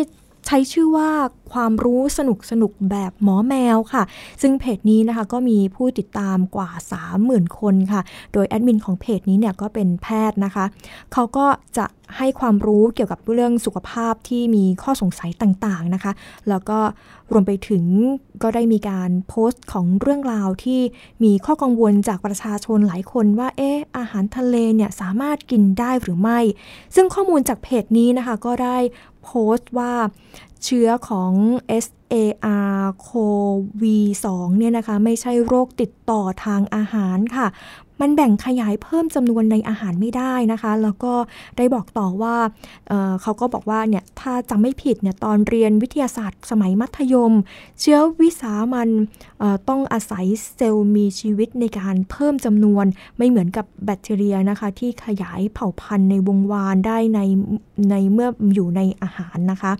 ใช้ชื่อว่าความรู้สนุกสนุกแบบหมอแมวค่ะ ซึ่งเพจนี้นะคะก็มีผู้ติดตามกว่า 30,000 คนค่ะ โดยแอดมินของเพจนี้เนี่ยก็เป็นแพทย์นะคะ เขาก็จะให้ความรู้เกี่ยวกับเรื่องสุขภาพที่มีข้อสงสัยต่างๆนะคะ แล้วก็รวมไปถึงก็ได้มีการโพสต์ของเรื่องราวที่มีข้อกังวลจากประชาชนหลายคนว่า เอ๊ะ อาหารทะเลเนี่ยสามารถกินได้หรือไม่ ซึ่งข้อมูลจากเพจนี้นะคะก็ได้ โพสต์ว่าเชื้อของ SAR CoV2 เนี่ยนะคะ ไม่ใช่โรคติดต่อทางอาหารค่ะ มันแบ่งขยายเพิ่มจำนวนในอาหารไม่ได้นะคะ แล้วก็ได้บอกต่อว่าเเขาก็บอกว่าเนี่ยถ้าจำไม่ผิดเนี่ยตอนเรียนวิทยาศาสตร์สมัยมัธยม เชื้อวิสามันต้องอาศัยเซลล์มีชีวิตในการเพิ่มจำนวน ไม่เหมือนกับแบคทีเรียนะคะ ที่ขยายเผ่าพันธุ์ในวงวานได้ในในเมื่ออยู่ในอาหารนะคะ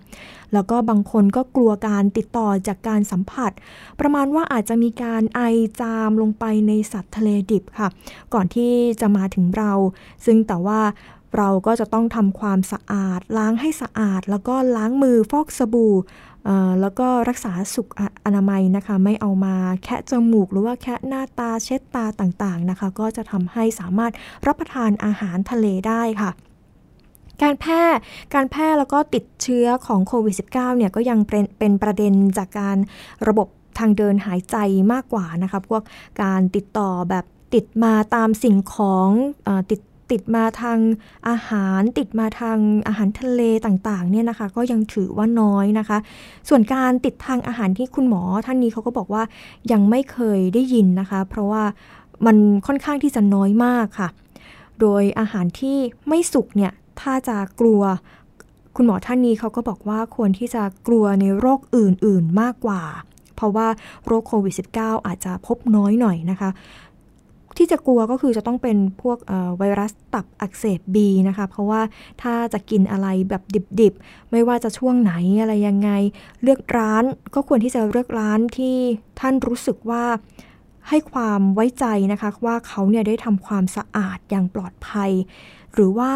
แล้วก็บางคนก็กลัวการติดต่อจากการสัมผัส ประมาณว่าอาจจะมีการไอจามลงไปในสัตว์ทะเลดิบค่ะ ก่อนที่จะมาถึงเรา ซึ่งแต่ว่าเราก็จะต้องทำความสะอาด ล้างให้สะอาด แล้วก็ล้างมือฟอกสบู่แล้วก็รักษาสุขอนามัยนะคะ ไม่เอามาแคะจมูก หรือว่าแคะหน้าตาเช็ดตาต่างๆนะคะ ก็จะทำให้สามารถรับประทานอาหารทะเลได้ค่ะ การแพร่การแพร่แล้วก็ติดเชื้อของโควิด -19 เนี่ยก็ยังเป็นเป็นประเด็นจากการระบบทางเดินหายใจมากกว่านะคะพวกการติดต่อแบบติดมาตามสิ่งของอติดติดมาทางอาหาร ติดมาทางอาหารทะเลต่างๆเนี่ยนะคะก็ยังถือว่าน้อยนะคะ ส่วนการติดทางอาหารที่คุณหมอท่านนี้เขาก็บอกว่ายังไม่เคยได้ยินนะคะ เพราะว่ามันค่อนข้างที่จะน้อยมากค่ะ โดยอาหารที่ไม่สุกเนี่ย ถ้าจะกลัว คุณหมอท่านนี้เขาก็บอกว่าควรที่จะกลัวในโรคอื่น ๆ มากกว่า เพราะว่าโรคโควิด -19 อาจจะพบน้อยหน่อยนะคะ ที่จะกลัวก็คือจะต้องเป็นพวกไวรัสตับอักเสบบีนะคะ เพราะว่าถ้าจะกินอะไรแบบดิบ ๆ ไม่ว่าจะช่วงไหนอะไรยังไง เลือกร้านก็ควรที่จะเลือกร้านที่ท่านรู้สึกว่าให้ความไว้ใจนะคะว่าเขาเนี่ยได้ทำความสะอาดอย่างปลอดภัย หรือว่า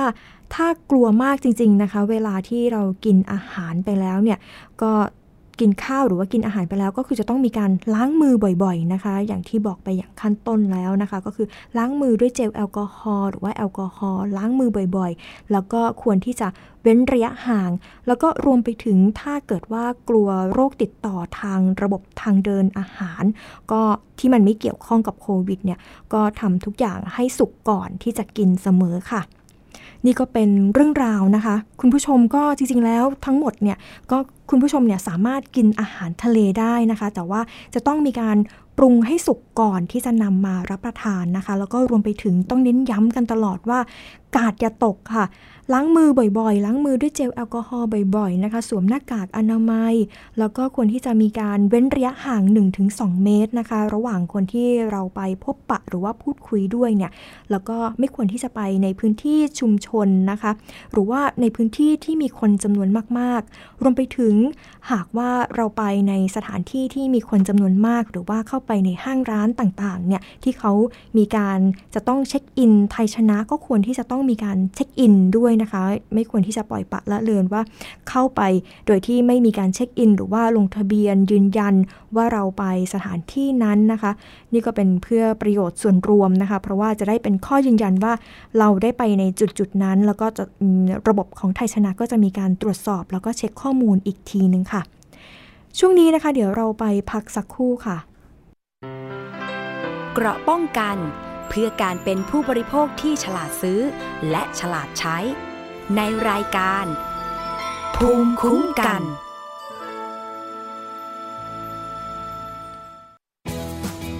ถ้ากลัวมากจริง ๆนะคะ เวลาที่เรากินอาหารไปแล้วเนี่ยก็กินข้าวหรือว่ากินอาหารไปแล้ว ก็คือจะต้องมีการล้างมือบ่อยๆนะคะ อย่างที่บอกไปอย่างขั้นต้นแล้วนะคะ ก็คือล้างมือด้วยเจลแอลกอฮอล์หรือว่าแอลกอฮอล์ล้างมือบ่อยๆ แล้วก็ควรที่จะเว้นระยะห่าง แล้วก็รวมไปถึงถ้าเกิดว่ากลัวโรคติดต่อทางระบบทางเดินอาหาร ก็ที่มันไม่เกี่ยวข้องกับโควิดเนี่ยก็ทำทุกอย่างให้สุกก่อนที่จะกินเสมอค่ะ นี่ก็เป็นเรื่องราวนะคะ คุณผู้ชมก็จริงๆแล้วทั้งหมดเนี่ยก็ คุณผู้ชมเนี่ยสามารถกินอาหารทะเลได้นะคะ แต่ว่าจะต้องมีการปรุงให้สุกก่อนที่จะนำมารับประทานนะคะ แล้วก็รวมไปถึงต้องเน้นย้ำกันตลอดว่า กาดอย่าตกค่ะ ล้างมือบ่อยๆ ล้างมือด้วยเจลแอลกอฮอล์บ่อยๆนะคะ สวมหน้ากากอนามัย แล้วก็ควรที่จะมีการเว้นระยะห่าง 1-2 เมตรนะคะ ระหว่างคนที่เราไปพบปะหรือว่าพูดคุยด้วยเนี่ย แล้วก็ไม่ควรที่จะไปในพื้นที่ชุมชนนะคะ หรือว่าในพื้นที่ที่มีคนจำนวนมากๆ รวมไปถึงหากว่าเราไปในสถานที่ที่มีคนจำนวนมาก หรือว่าเข้าไปในห้างร้านต่างๆเนี่ยที่เขามีการจะต้องเช็คอินไทยชนะก็ควรที่จะต้องมีการเช็คอินด้วยนะคะ ไม่ควรที่จะปล่อยปะละเลยว่าเข้าไปโดยที่ไม่มีการเช็คอิน หรือว่าลงทะเบียนยืนยันว่าเราไปสถานที่นั้นนะคะ นี่ก็เป็นเพื่อประโยชน์ส่วนรวมนะคะ เพราะว่าจะได้เป็นข้อยืนยันว่าเราได้ไปในจุดๆนั้น แล้วก็จะระบบของไทยชนะก็จะมีการตรวจสอบ แล้วก็เช็คข้อมูลอีกทีนึงค่ะ ช่วงนี้นะคะ เดี๋ยวเราไปพักสักครู่ค่ะ เกราะป้องกัน เพื่อการเป็นผู้บริโภคที่ฉลาดซื้อ และฉลาดใช้ ในรายการ ภูมิคุ้มกัน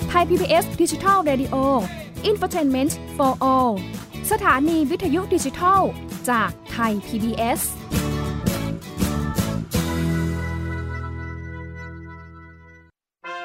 ไทย PBS ดิจิทัล Radio Infotainment for All สถานีวิทยุดิจิทัล จากไทย PBS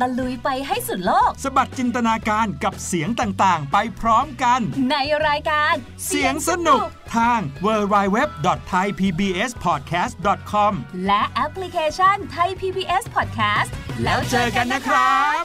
ตะลุยไปให้สุดโลก สบัดจินตนาการกับเสียงต่างๆ ไปพร้อมกัน ในรายการเสียงสนุกทาง www.thaipbspodcast.com และแอปพลิเคชันไทย PBS Podcast แล้วเจอกันนะครับ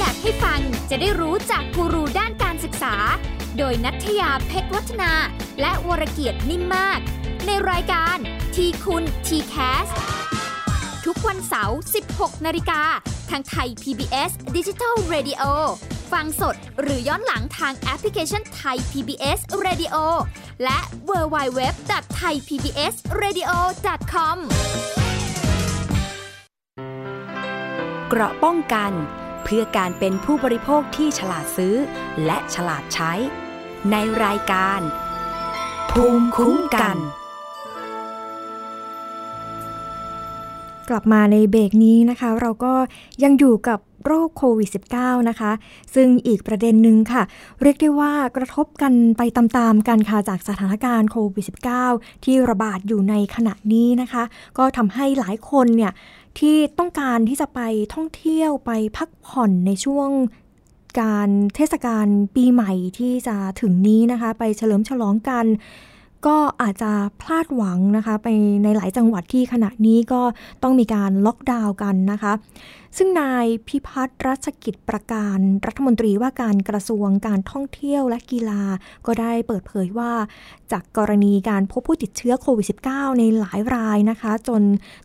อยากให้ฟังจะได้รู้จากกูรูด้านการศึกษา โดยนัทยาเพชรวัฒนา และวรเกียดนิ่มมาก ในรายการทีคุณทีแคสทุกวันเสาร์ 16 นาฬิกา ทางไทย PBS Digital Radio ฟังสดหรือย้อนหลังทางแอปพลิเคชันไทย PBS Radio และ w w w t h a i PBS Radio com เกราะป้องกัน เพื่อการเป็นผู้บริโภคที่ฉลาดซื้อ และฉลาดใช้ ในรายการ ภูมิคุ้มกัน กลับมาในเบรกนี้นะคะ เราก็ยังอยู่กับโรคโควิด -19 นะคะ ซึ่งอีกประเด็นหนึ่งค่ะ เรียกได้ว่ากระทบกันไปตามๆกันค่ะจากสถานการณ์โควิด -19 ที่ระบาดอยู่ในขณะนี้นะคะ ก็ทำให้หลายคนเนี่ย ที่ต้องการที่จะไปท่องเที่ยวไปพักผ่อนในช่วงการเทศกาลปีใหม่ที่จะถึงนี้นะคะ ไปเฉลิมฉลองกัน ก็อาจจะพลาดหวังนะคะ ไปในหลายจังหวัดที่ขณะนี้ก็ต้องมีการล็อกดาวน์กันนะคะ ซึ่งนายพิพัฒน์รัชกิจประการรัฐมนตรีว่าการกระทรวงการท่องเที่ยวและกีฬา ก็ได้เปิดเผยว่า จากกรณีการพบผู้ติดเชื้อโควิด -19 ในหลายรายนะคะ จน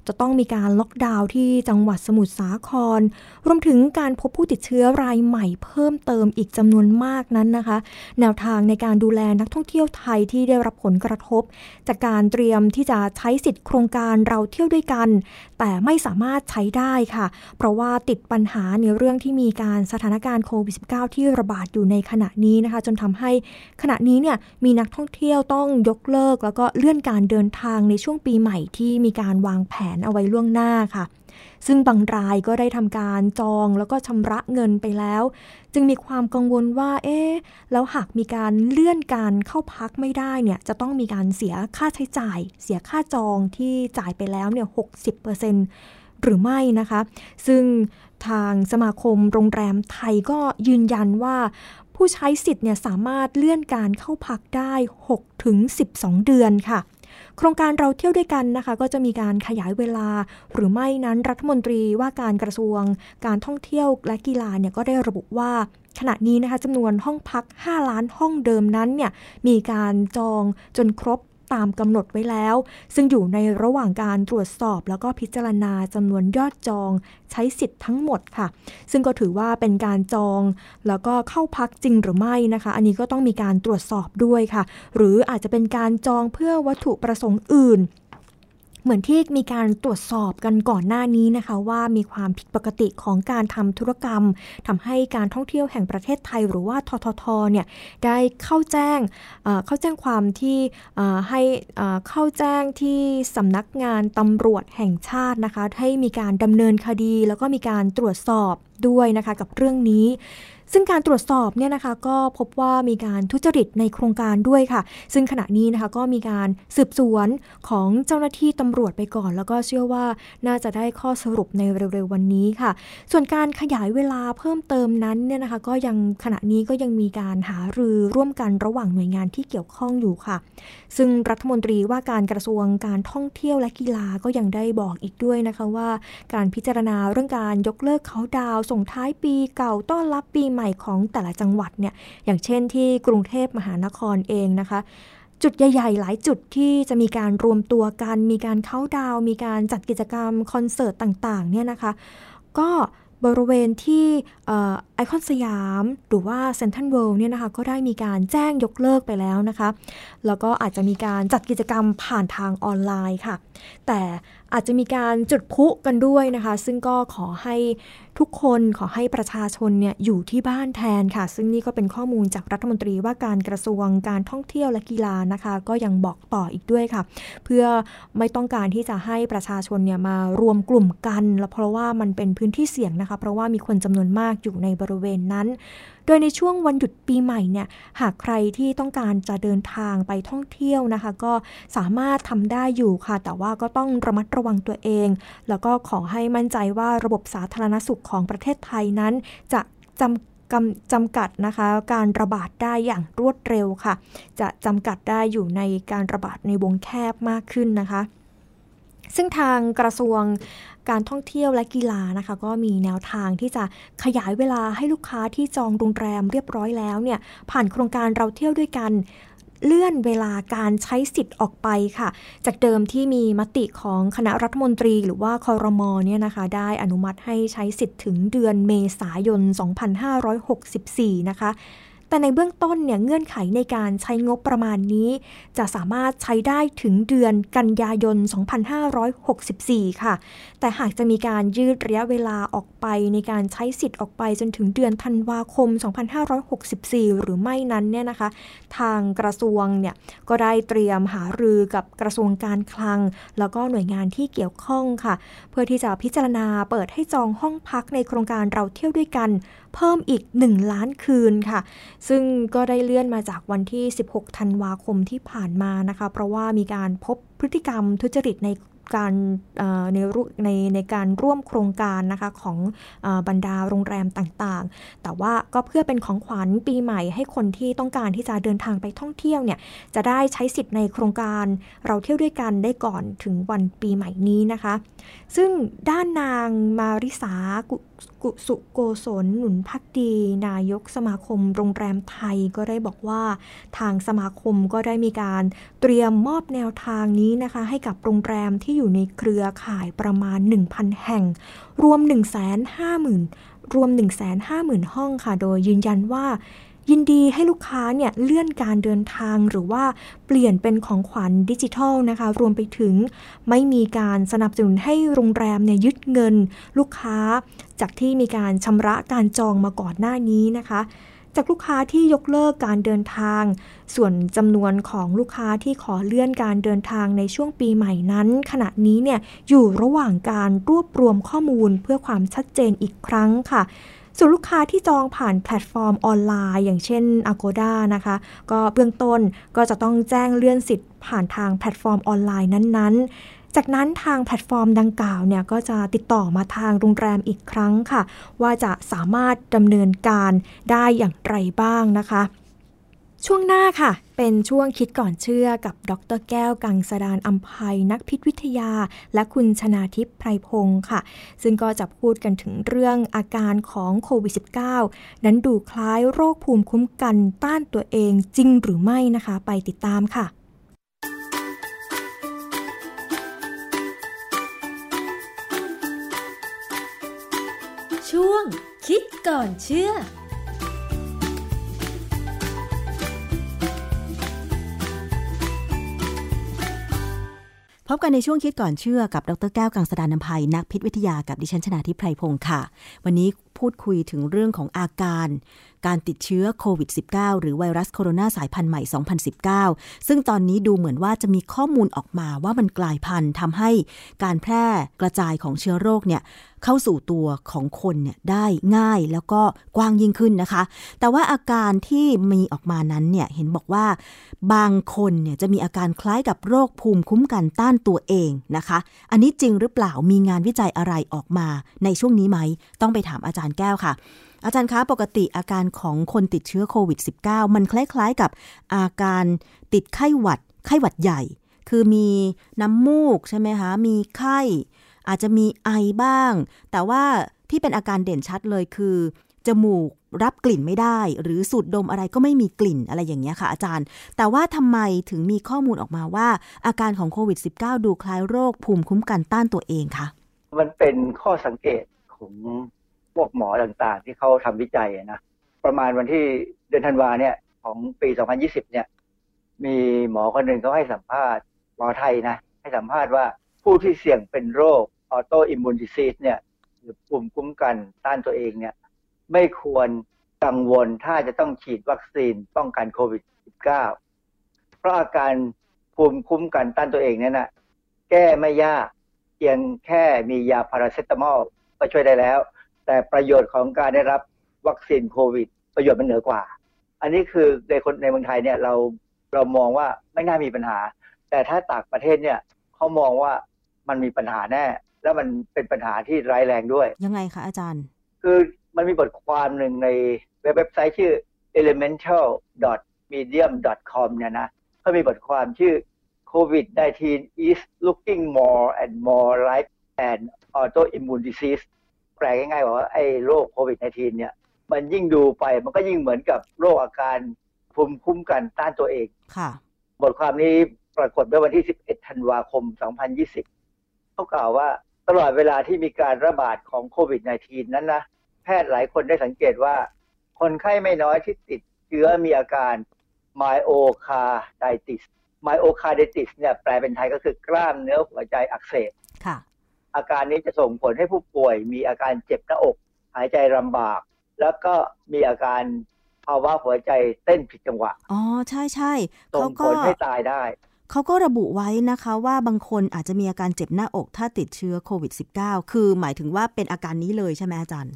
จะต้องมีการล็อกดาวน์ที่จังหวัดสมุทรสาคร รวมถึงการพบผู้ติดเชื้อรายใหม่เพิ่มเติมอีกจำนวนมากนั้นนะคะ แนวทางในการดูแลนักท่องเที่ยวไทยที่ได้รับผลกระทบ จากการเตรียมที่จะใช้สิทธิ์โครงการเราเที่ยวด้วยกัน แต่ไม่สามารถใช้ได้ค่ะ เพราะว่าว่าติดปัญหาในเรื่องที่มีการสถานการณ์โควิด -19 ที่ระบาดอยู่ในขณะนี้นะคะ จนทำให้ขณะนี้เนี่ยมีนักท่องเที่ยวต้องยกเลิก แล้วก็เลื่อนการเดินทางในช่วงปีใหม่ที่มีการวางแผนเอาไว้ล่วงหน้าค่ะ ซึ่งบางรายก็ได้ทำการจองแล้วก็ชำระเงินไปแล้ว จึงมีความกังวลว่าเอ๊ะแล้วหากมีการเลื่อนการเข้าพักไม่ได้เนี่ยจะต้องมีการเสียค่าใช้จ่าย เสียค่าจองที่จ่ายไปแล้วเนี่ย60% หรือไม่นะคะ ซึ่งทางสมาคมโรงแรมไทยก็ยืนยันว่า ผู้ใช้สิทธิ์เนี่ยสามารถเลื่อนการเข้าพักได้6ถึง12 เดือนค่ะโครงการเราเที่ยวด้วยกันนะคะ ก็จะมีการขยายเวลา หรือไม่นั้นรัฐมนตรีว่าการกระทรวง การท่องเที่ยวและกีฬาเนี่ยก็ได้ระบุว่า ขณะนี้นะคะจำนวนห้องพัก 5 ล้านห้องเดิมนั้นเนี่ยมีการจองจนครบ ตามกำหนดไว้แล้ว ซึ่งอยู่ในระหว่างการตรวจสอบ แล้วก็พิจารณาจำนวนยอดจองใช้สิทธิ์ทั้งหมดค่ะ ซึ่งก็ถือว่าเป็นการจอง แล้วก็เข้าพักจริงหรือไม่นะคะ อันนี้ก็ต้องมีการตรวจสอบด้วยค่ะ หรืออาจจะเป็นการจองเพื่อวัตถุประสงค์อื่น เหมือนที่มีการตรวจสอบกันก่อนหน้านี้นะคะว่ามีความผิดปกติของการทำธุรกรรมทำให้การท่องเที่ยวแห่งประเทศไทย หรือว่าทททเนี่ยได้เข้าแจ้งเข้าแจ้งความที่ให้เข้าแจ้งที่สำนักงานตำรวจแห่งชาตินะคะให้มีการดำเนินคดี แล้วก็มีการตรวจสอบ ด้วยนะคะกับเรื่องนี้ ซึ่งการตรวจสอบเนี่ยนะคะก็พบว่ามีการทุจริตในโครงการด้วยค่ะ ซึ่งขณะนี้นะคะก็มีการสืบสวนของเจ้าหน้าที่ตำรวจไปก่อน แล้วก็เชื่อว่าน่าจะได้ข้อสรุปในเร็วๆวันนี้ค่ะ ส่วนการขยายเวลาเพิ่มเติมนั้นเนี่ยนะคะก็ยังขณะนี้ก็ยังมีการหารือร่วมกันระหว่างหน่วยงานที่เกี่ยวข้องอยู่ค่ะ ซึ่งรัฐมนตรีว่าการกระทรวงการท่องเที่ยวและกีฬาก็ยังได้บอกอีกด้วยนะคะว่า การพิจารณาเรื่องการยกเลิกเขาดาวส่งท้ายปีเก่าต้อนรับปีใหม่ของแต่ละจังหวัดเนี่ยอย่างเช่นที่กรุงเทพมหานครเองนะคะ จุดใหญ่ ๆ หลายจุดที่จะมีการรวมตัวกัน มีการเข้าดาว มีการจัดกิจกรรมคอนเสิร์ตต่างๆเนี่ยนะคะ ก็บริเวณที่ คอนสยาม หรือว่าเซนทันเวิลด์เนี่ยนะคะก็ได้มีการแจ้งยกเลิกไปแล้วนะคะ แล้วก็อาจจะมีการจัดกิจกรรมผ่านทางออนไลน์ค่ะ แต่อาจจะมีการจุดพุกันด้วยนะคะ ซึ่งก็ขอให้ทุกคนขอให้ประชาชนเนี่ยอยู่ที่บ้านแทนค่ะ ซึ่งนี่ก็เป็นข้อมูลจากรัฐมนตรีว่าการกระทรวงการท่องเที่ยวและกีฬานะคะ ก็ยังบอกต่ออีกด้วยค่ะ เพื่อไม่ต้องการที่จะให้ประชาชนเนี่ยมารวมกลุ่มกัน แล้วเพราะว่ามันเป็นพื้นที่เสี่ยงนะคะ เพราะว่ามีคนจำนวนมากอยู่ในบริเวณนั้น โดยในช่วงวันหยุดปีใหม่เนี่ย หากใครที่ต้องการจะเดินทางไปท่องเที่ยวนะคะ ก็สามารถทำได้อยู่ค่ะ แต่ว่าก็ต้องระมัดระวังตัวเอง แล้วก็ขอให้มั่นใจว่าระบบสาธารณสุขของประเทศไทยนั้น จะจำจำกัดนะคะการระบาดได้อย่างรวดเร็วค่ะ จะจำกัดได้อยู่ในการระบาดในวงแคบมากขึ้นนะคะ ซึ่งทางกระทรวงการท่องเที่ยวและกีฬานะคะ ก็มีแนวทางที่จะขยายเวลาให้ลูกค้าที่จองโรงแรมเรียบร้อยแล้วเนี่ยผ่านโครงการเราเที่ยวด้วยกันเลื่อนเวลาการใช้สิทธิ์ออกไปค่ะ จากเดิมที่มีมติของคณะรัฐมนตรีหรือว่าคอรมอเนี่ยนะคะ ได้อนุมัติให้ใช้สิทธิ์ถึงเดือนเมษายน 2564 นะคะ แต่ในเบื้องต้นเนี่ยเงื่อนไขในการใช้งบประมาณนี้ จะสามารถใช้ได้ถึงเดือนกันยายน 2564 ค่ะ แต่หากจะมีการยืดระยะเวลาออกไปในการใช้สิทธิ์ออกไปจนถึงเดือนธันวาคม 2564 หรือไม่นั้นเนี่ยนะคะ ทางกระทรวงเนี่ยก็ได้เตรียมหารือกับกระทรวงการคลัง แล้วก็หน่วยงานที่เกี่ยวข้องค่ะ เพื่อที่จะพิจารณาเปิดให้จองห้องพักในโครงการเราเที่ยวด้วยกันเพิ่มอีก 1 ล้านคืนค่ะ ซึ่งก็ได้เลื่อนมาจากวันที่ 16 ธันวาคมที่ผ่านมานะคะ เพราะว่ามีการพบพฤติกรรมทุจริตใน การในในในการร่วมโครงการนะคะของอบรรดาโรงแรมต่างๆ แต่ว่าก็เพื่อเป็นของขวัญปีใหม่ให้คนที่ต้องการที่จะเดินทางไปท่องเที่ยวเนี่ยจะได้ใช้สิทธิ์ในโครงการเราเที่ยวด้วยกันได้ก่อนถึงวันปีใหม่นี้นะคะ ซึ่งด้านนางมาริสา กุสุโกศลหนุนพักดี นายกสมาคมโรงแรมไทยก็ได้บอกว่า ทางสมาคมก็ได้มีการเตรียมมอบแนวทางนี้นะคะ ให้กับโรงแรมที่อยู่ในเครือข่ายประมาณ 1,000 แห่ง รวม 150,000รวม 150,000 ห้องค่ะ โดยยืนยันว่า ยินดีให้ลูกค้าเนี่ยเลื่อนการเดินทางหรือว่าเปลี่ยนเป็นของขวัญดิจิทัลนะคะ รวมไปถึงไม่มีการสนับสนุนให้โรงแรมเนี่ยยึดเงินลูกค้า จากที่มีการชำระการจองมาก่อนหน้านี้นะคะ จากลูกค้าที่ยกเลิกการเดินทาง ส่วนจำนวนของลูกค้าที่ขอเลื่อนการเดินทางในช่วงปีใหม่นั้น ขณะนี้เนี่ยอยู่ระหว่างการรวบรวมข้อมูลเพื่อความชัดเจนอีกครั้งค่ะ ส่วนลูกค้าที่จองผ่านแพลตฟอร์มออนไลน์ อย่างเช่น Agoda นะคะ ก็เบื้องต้นก็จะต้องแจ้งเลื่อนสิทธิ์ผ่านทางแพลตฟอร์มออนไลน์นั้นๆจากนั้นทางแพลตฟอร์มดังกล่าวเนี่ยก็จะติดต่อมาทางโรงแรมอีกครั้งค่ะ ว่าจะสามารถดำเนินการได้อย่างไรบ้างนะคะ ช่วงหน้าค่ะ เป็นช่วงคิดก่อนเชื่อกับดรแก้วกังสดานอัมภัยนักพิษวิทยา และคุณชนาทิพย์ไพรพงศ์ค่ะ ซึ่งก็จะพูดกันถึงเรื่องอาการของโควิด -19 นั้นดูคล้ายโรคภูมิคุ้มกันต้านตัวเองจริงหรือไม่นะคะ ไปติดตามค่ะช่วงคิดก่อนเชื่อ พบกันในช่วงคิดก่อนเชื่อกับดรแก้วกังสดานนภัยนักพิษวิทยากับดิฉันชนาทิพไพรพงศ์ค่ะ วันนี้ พูดคุยถึงเรื่องของอาการ การติดเชื้อโควิด -19 หรือไวรัสโคโรนาสายพันธุ์ใหม่ 2019 ซึ่งตอนนี้ดูเหมือนว่าจะมีข้อมูลออกมาว่ามันกลายพันธุ์ทำให้การแพร่กระจายของเชื้อโรคเนี่ยเข้าสู่ตัวของคนเนี่ยได้ง่ายแล้วก็กว้างยิ่งขึ้นนะคะ แต่ว่าอาการที่มีออกมานั้นเนี่ยเห็นบอกว่าบางคนเนี่ยจะมีอาการคล้ายกับโรคภูมิคุ้มกันต้านตัวเองนะคะ อันนี้จริงหรือเปล่ามีงานวิจัยอะไรออกมาในช่วงนี้ไหม ต้องไปถามอาจารย์แก้วค่ะ อาจารย์คะปกติอาการของคนติดเชื้อโควิด -19 มันคล้ายๆกับอาการติดไข้หวัด ไข้หวัดใหญ่ คือมีน้ำมูกใช่ไหมคะ มีไข้ อาจจะมีไอบ้าง แต่ว่าที่เป็นอาการเด่นชัดเลยคือจมูกรับกลิ่นไม่ได้ หรือสูดดมอะไรก็ไม่มีกลิ่นอะไรอย่างเงี้ยค่ะอาจารย์ แต่ว่าทำไมถึงมีข้อมูลออกมาว่า อาการของโควิด -19 ดูคล้ายโรคภูมิคุ้มกันต้านตัวเองคะมันเป็นข้อสังเกตของ พวกหมอต่างๆ ที่เขาทำวิจัยนะประมาณวันที่เดือนธันวาเนี่ย ของปี 2020 เนี่ย มีหมอคนหนึ่งเขาให้สัมภาษณ์หมอไทยนะ ให้สัมภาษณ์ว่าผู้ที่เสี่ยงเป็นโรค autoimmune disease เนี่ยหรือภูมิคุ้มกันต้านตัวเองเนี่ย ไม่ควรกังวลถ้าจะต้องฉีดวัคซีนป้องกันโควิด -19 เพราะอาการภูมิคุ้มกันต้านตัวเองเนี่ยนะแก้ไม่ยากเพียงแค่มียาพาราเซตามอลก็ช่วยได้แล้ว แต่ประโยชน์ของการได้รับวัคซีนโควิด ประโยชน์มันเหนือกว่า อันนี้คือในคนในเมืองไทยเนี่ยเราเรามองว่าไม่น่ามีปัญหา แต่ถ้าต่างประเทศเนี่ยเขามองว่ามันมีปัญหาแน่ แล้วมันเป็นปัญหาที่ร้ายแรงด้วย ยังไงคะอาจารย์ คือมันมีบทความหนึ่งในเว็บไซต์ชื่อ elemental.medium.com เนี่ยนะเขามีบทความชื่อ COVID-19 is looking more and more like an autoimmune disease แปลง่ายๆว่าไอ้โรคโควิด -19 เนี่ย มันยิ่งดูไปมันก็ยิ่งเหมือนกับโรคอาการภูมิคุ้มกันต้านตัวเองค่ะ บทความนี้ปรากฏเมื่อวันที่ 11 ธันวาคม 2020 เขากล่าวว่าตลอดเวลาที่มีการระบาดของโควิด -19 นั้นนะแพทย์หลายคนได้สังเกตว่า คนไข้ไม่น้อยที่ติดเชื้อมีอาการ myocarditis myocarditis เนี่ยแปลเป็นไทยก็คือกล้ามเนื้อหัวใจอักเสบค่ะ อาการนี้จะส่งผลให้ผู้ป่วย มีอาการเจ็บหน้าอก หายใจลำบาก แล้วก็มีอาการภาวะหัวใจเต้นผิดจังหวะ อ๋อ ใช่ใช่ส่เขางผก็ลให้ตายได้ เขาก็ระบุไว้นะคะว่าบางคนอาจจะมีอาการเจ็บหน้าอก ถ้าติดเชื้อโควิด -19 คือหมายถึงว่าเป็นอาการนี้เลยใช่ไหมอาจารย์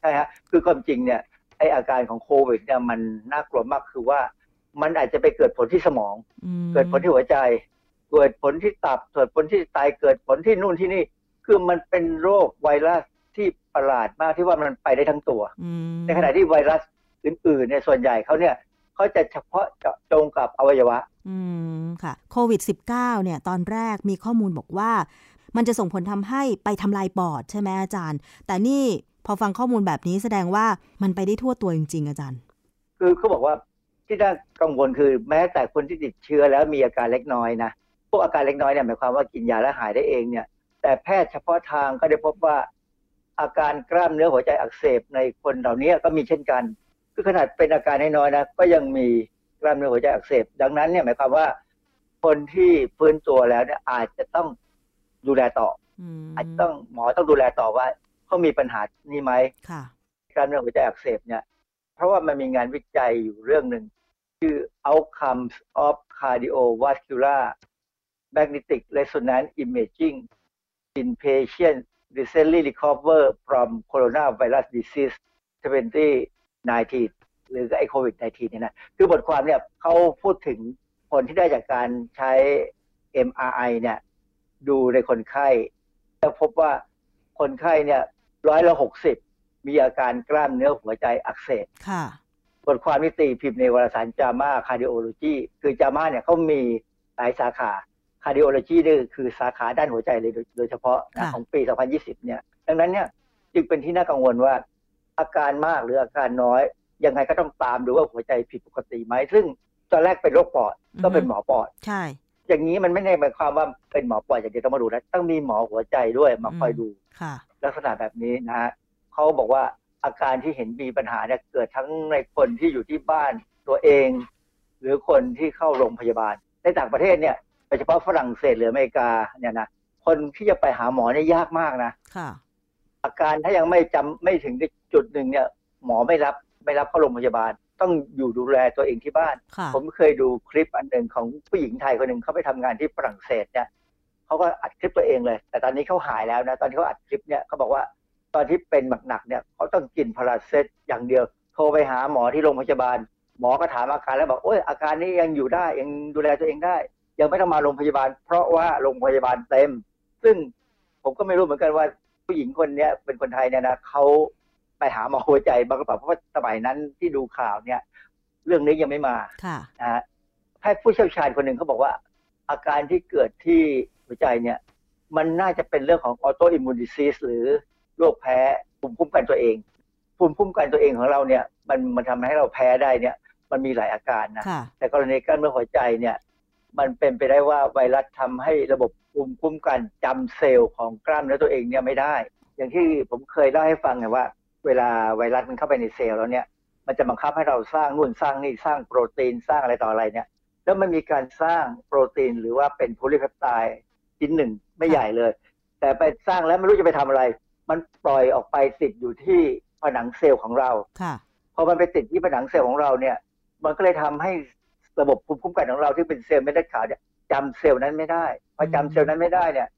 ใช่ฮะ คือความจริงเนี่ยไออาการของโควิดเนี่ยมันน่ากลัวมากคือว่า มันอาจจะไปเกิดผลที่สมอง เกิดผลที่หัวใจ เกิดผลที่ตับเกิดผลที่ไตเกิดผลที่นู่นที่นี่ คือมันเป็นโรคไวรัสที่ประหลาดมากที่ว่ามันไปได้ทั้งตัว ในขณะที่ไวรัสอื่นๆเนี่ยส่วนใหญ่เขาเนี่ยเขาจะเฉพาะเจาะจงกับอวัยวะ อืมค่ะโควิด -19 เนี่ยตอนแรกมีข้อมูลบอกว่า มันจะส่งผลทำให้ไปทำลายปอดใช่ไหมอาจารย์ แต่นี่พอฟังข้อมูลแบบนี้แสดงว่ามันไปได้ทั่วตัวจริง ๆ อาจารย์ คือเขาบอกว่าที่น่ากังวลคือแม้แต่คนที่ติดเชื้อแล้วมีอาการเล็กน้อยนะพวกอาการเล็กน้อยเนี่ยหมายความว่ากินยาแล้วหายได้เองเนี่ย แต่แพทย์เฉพาะทางก็ได้พบว่า อาการกล้ามเนื้อหัวใจอักเสบในคนเหล่านี้ก็มีเช่นกัน คือขนาดเป็นอาการน้อยๆนะก็ยังมีกล้ามเนื้อหัวใจอักเสบ ดังนั้นเนี่ยหมายความว่า คนที่ฟื้นตัวแล้วเนี่ยอาจจะต้องดูแลต่อออาจจะต้องหมอต้องดูแลต่อว่าเขามีปัญหานี้ไหมค่ะกล้ามเนื้อหัวใจอักเสบเนี่ย เพราะว่ามันมีงานวิจัยอยู่เรื่องหนึ่งชื่อ outcomes of cardiovascular magnetic resonance imaging in patients recently recovered from coronavirus disease 2019 หรือไอโควิด -19 เนี่ยนะ คือบทความเนี่ยเขาพูดถึงผลที่ได้จากการใช้ MRI เนี่ยดูในคนไข้ แล้วพบว่าคนไข้เนี่ยร้อยละหกสิบมีอาการกล้ามเนื้อหัวใจอักเสบค่ะบทความนี้ตีพิมพ์ในวารสาร JAMA Cardiology คือ JAMA เนี่ยเขามีหลายสาขา cardiology นี่คือสาขาด้านหัวใจเลยโดยโดยเฉพาะนะของปี 2020 เนี่ย ดังนั้นเนี่ยจึงเป็นที่น่ากังวลว่า อาการมากหรืออาการน้อย ยังไงก็ต้องตามดูว่าหัวใจผิดปกติไหม ซึ่งตอนแรกเป็นโรคปอดก็เป็นหมอปอด ใช่ อย่างนี้มันไม่ได้หมายความว่าเป็นหมอปอดอย่างเดียวต้องมาดูนะต้องมีหมอหัวใจด้วยมาคอยดูค่ะลักษณะแบบนี้นะฮะเขาบอกว่าอาการที่เห็นมีปัญหาเนี่ยเกิดทั้งในคนที่อยู่ที่บ้านตัวเอง หรือคนที่เข้าโรงพยาบาลในต่างประเทศเนี่ยโด ยเฉพาะฝรั่งเศสหรืออเมริกาเนี่ยนะคนที่จะไปหาหมอเนี่ยยากมากนะค่ะ อาการถ้ายังไม่จำไม่ถึงจุดหนึ่งเนี่ย หมอไม่รับไม่รับเข้าโรงพยาบาล ต้องอยู่ดูแลตัวเองที่บ้านค่ะผมเคยดูคลิปอันหนึ่งของผู้หญิงไทยคนหนึ่งเขาไปทำงานที่ฝรั่งเศสเนี่ยเขาก็อัดคลิปตัวเองเลย แต่ตอนนี้เขาหายแล้วนะ ตอนที่เขาอัดคลิปเนี่ยเขาบอกว่าตอนที่เป็นหนักๆเนี่ยเขาต้องกินพาราเซตอย่างเดียว โทรไปหาหมอที่โรงพยาบาล หมอก็ถามอาการแล้วบอกโอ้ยอาการนี้ยังอยู่ได้ยังดูแลตัวเองได้ ยังไม่ต้องมาโรงพยาบาล เพราะว่าโรงพยาบาลเต็ม ซึ่งผมก็ไม่รู้เหมือนกันว่าผู้หญิงคนเนี้ยเป็นคนไทยเนี่ยนะเขาไปหาหมอหัวใจบ้างหรือเปล่าเพราะว่าสมัยนั้นที่ดูข่าวเนี่ย เรื่องนี้ยังไม่มาค่ะนะฮะแพทย์ผู้เชี่ยวชาญคนหนึ่งเขาบอกว่า อาการที่เกิดที่หัวใจเนี่ย มันน่าจะเป็นเรื่องของออโตอิมมูนดิซีสหรือโรคแพ้ภูมิคุ้มกันตัวเองภูมิคุ้มกันตัวเองของเราเนี่ย มันมันทำให้เราแพ้ได้เนี่ย มันมีหลายอาการนะค่ะแต่กรณีกล้ามเนื้อหัวใจเนี่ย มันเป็นไปได้ว่าไวรัสทำให้ระบบภูมิคุ้มกันจำเซลล์ของกล้ามเนื้อตัวเองเนี่ยไม่ได้ อย่างที่ผมเคยเล่าให้ฟังไงว่า เวลาไวรัสมันเข้าไปในเซลล์แล้วเนี่ยมันจะบังคับให้เราสร้างนู่นสร้างนี่สร้างโปรตีนสร้างอะไรต่ออะไรเนี่ยแล้วมันมีการสร้างโปรตีนหรือว่าเป็น polypeptide ชิ้นหนึ่งไม่ใหญ่เลย แต่ไปสร้างแล้วไม่รู้จะไปทำอะไร มันปล่อยออกไปติดอยู่ที่ผนังเซลล์ของเราค่ะพอมันไปติดที่ผนังเซลล์ของเราเนี่ย มันก็เลยทำให้ ระบบภูมิคุ้มกันของเราที่เป็นเซลล์เม็ดเลือดขาวเนี่ยจำเซลล์นั้นไม่ได้พอจำเซลล์นั้นไม่ได้เนี่ย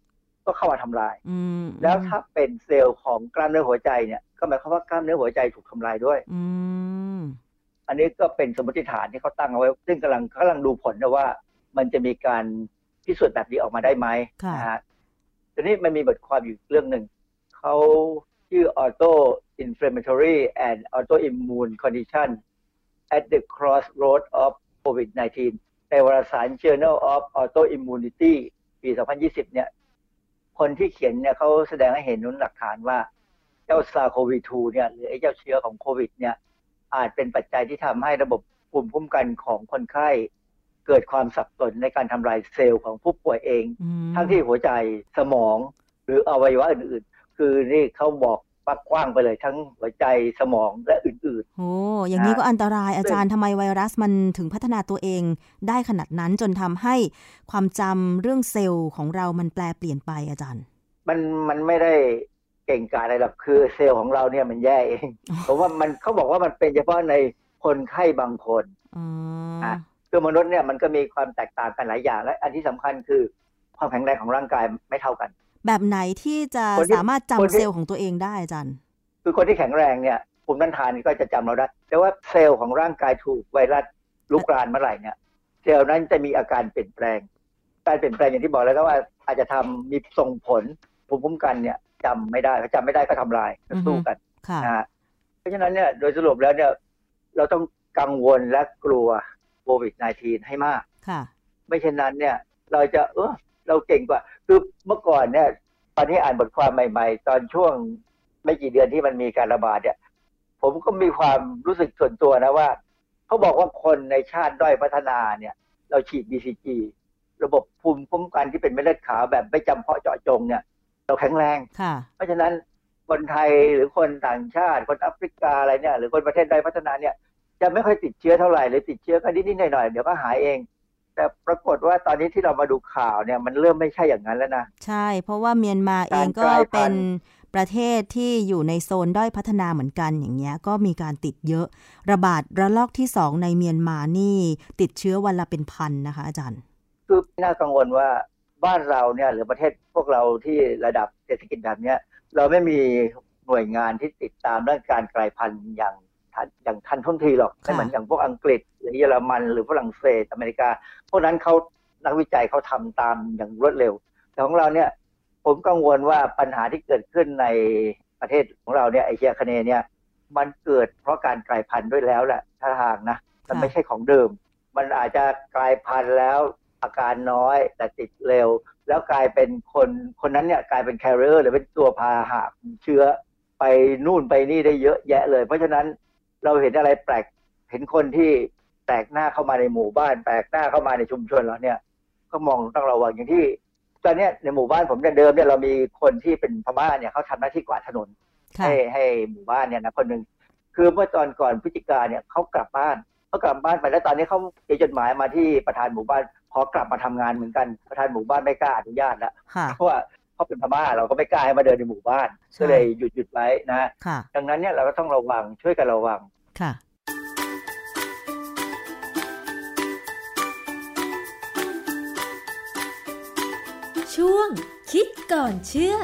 ก็เข้ามาทำลายอืมแล้วถ้าเป็นเซลล์ของกล้ามเนื้อหัวใจเนี่ย ก็หมายความว่ากล้ามเนื้อหัวใจถูกทำลายด้วยอืมอันนี้ก็เป็นสมมติฐานที่เขาตั้งเอาไว้ ซึ่งกำลังกำลังดูผลนะว่า มันจะมีการพิสูจน์แบบนี้ออกมาได้ไหมค่ะนะฮะทีนี้มันมีบทความอยู่เรื่องหนึ่งเขาชื่อ auto inflammatory and autoimmune condition at the crossroad of COVID-19 ในวารสาร Journal of Autoimmunity ปี 2020 เนี่ย คนที่เขียนเนี่ยเขาแสดงให้เห็นนุนหลักฐานว่า เจ้าซาโควี2เนี่ย หรือไอ้เจ้าเชื้อของโควิด เนี่ย อาจเป็นปัจจัยที่ทำให้ระบบภูมิคุ้มกันของคนไข้เกิดความสับสนในการทำลายเซลล์ของผู้ป่วยเอง ทั้งที่หัวใจสมองหรืออวัยวะอื่นๆ คือนี่เขาบอก ปักกว้างไปเลยทั้งหัวใจสมองและอื่นโอ้อย่างนี้ก็อันตรายอาจารย์ทำไมไวรัสมันถึงพัฒนาตัวเองได้ขนาดนั้นจนทำให้ความจำเรื่องเซลล์ของเรามันแปลเปลี่ยนไปอาจารย์ๆมันมันไม่ได้เก่งกาจอะไรหรอกคือเซลล์ของเราเนี่ยมันแย่เองเพราะว่ามันเขาบอกว่ามันเป็นเฉพาะในคนไข้บางคนอ๋ออะคือมนุษย์เนี่ยมันก็มีความแตกต่างกันหลายอย่างและอันที่สำคัญคือความแข็งแรงของร่างกายไม่เท่ากัน แบบไหนที่จะคนที่สามารถคนจำที่เซลล์ของตัวเองได้อาจารย์ คือคนที่แข็งแรงเนี่ยภูมิต้านทานก็จะจำเราได้ แต่ว่าเซลล์ของร่างกายถูกไวรัสลุกรานเมื่อไหร่เนี่ยเซลล์นั้นจะมีอาการเปลี่ยนแปลง การเปลี่ยนแปลงอย่างที่บอกแล้วก็ว่าอาจจะทำมีส่งผลภูมิคุ้มกันเนี่ยจำไม่ได้พอจำไม่ได้ก็ทำลายก็สู้กันค่ะนะฮะเพราะฉะนั้นเนี่ยโดยสรุปแล้วเนี่ยเราต้องกังวลและกลัวโควิด -19 ให้มาก ค่ะ ไม่เช่นนั้นเนี่ย เราจะเออ เราเก่งกว่า คือเมื่อก่อนเนี่ย ตอนนี้อ่านบทความใหม่ ๆ ตอนช่วงไม่กี่เดือนที่มันมีการระบาดเนี่ย ผมก็มีความรู้สึกส่วนตัวนะว่าเขาบอกว่าคนในชาติด้อยพัฒนาเนี่ย เราฉีด BCG ระบบภูมิคุ้มกันที่เป็นเม็ดเลือดขาวแบบไม่จำเพาะเจาะจงเนี่ย เราแข็งแรงค่ะเพราะฉะนั้นคนไทยหรือคนต่างชาติ คนแอฟริกาอะไรเนี่ย หรือคนประเทศใดพัฒนาเนี่ยจะไม่ค่อยติดเชื้อเท่าไหร่หรือติดเชื้อก็นิดๆหน่อยๆเดี๋ยวก็หายเอง แต่ปรากฏว่าตอนนี้ที่เรามาดูข่าวเนี่ยมันเริ่มไม่ใช่อย่างนั้นแล้วนะ ใช่ เพราะว่าเมียนมาเองก็การกลายพัเป็นนธุ์ประเทศที่อยู่ในโซนด้อยพัฒนาเหมือนกันอย่างเงี้ยก็มีการติดเยอะ ระบาดระลอกที่สองในเมียนมานี่ติดเชื้อวันละเป็นพันนะคะ อาจารย์ คือน่ากังวลว่าบ้านเราเนี่ยหรือประเทศพวกเราที่ระดับเศรษฐกิจแบบเนี้ยเราไม่มีหน่วยงานที่ติดตามเรื่องการกลายพันธุ์อย่างทัน อย่างทันท่วงทีหรอกไม่เหมือนอย่างพวกอังกฤษหรือเยอรมันหรือฝรั่งเศสอเมริกาพวกนั้นเขานักวิจัยเขาทำตามอย่างรวดเร็ว แต่ของเราเนี่ยผมกังวลว่าปัญหาที่เกิดขึ้นในประเทศของเราเนี่ยไอเชียคเนเนี่ยมันเกิดเพราะการกลายพันธุ์ด้วยแล้วแหละท่าทางนะมันไม่ใช่ของเดิม มันอาจจะกลายพันธุ์แล้วอาการน้อยแต่ติดเร็ว แล้วกลายเป็นคนคนนั้นเนี่ยกลายเป็นแคริเออร์หรือเป็นตัวพาหะเชื้อไปนู่นไปนี่ได้เยอะแยะเลย เพราะฉะนั้น เราเห็นอะไรแปลกเห็นคนที่แปลกหน้าเข้ามาในหมู่บ้าน แปลกหน้าเข้ามาในชุมชนเราเนี่ย ก็มองต้องระวังอย่างที่ ตอนเนี้ยในหมู่บ้านผมเนี่ยเดิมเนี่ยเรามีคนที่เป็นพม่าเนี่ยเขาทำหน้าที่กวาดถนนค่ะให้ให้หมู่บ้านเนี่ยนะคนหนึ่งคือเมื่อตอนก่อนพฤศจิกาเนี่ยเขากลับบ้านเขากลับบ้านไปแล้วตอนนี้เขาเขียนจดหมายมาที่ประธานหมู่บ้านขอกลับมาทำงานเหมือนกันประธานหมู่บ้านไม่กล้าอนุญาตแล้วค่ะเพราะว่าเขาเป็นพม่าเราก็ไม่กล้าให้มาเดินในหมู่บ้านใช่ก็เลยหยุดหยุดไว้นะค่ะดังนั้นเนี่ยเราก็ต้องระวังช่วยกันระวัง ค่ะ ช่วงคิดก่อนเชื่อ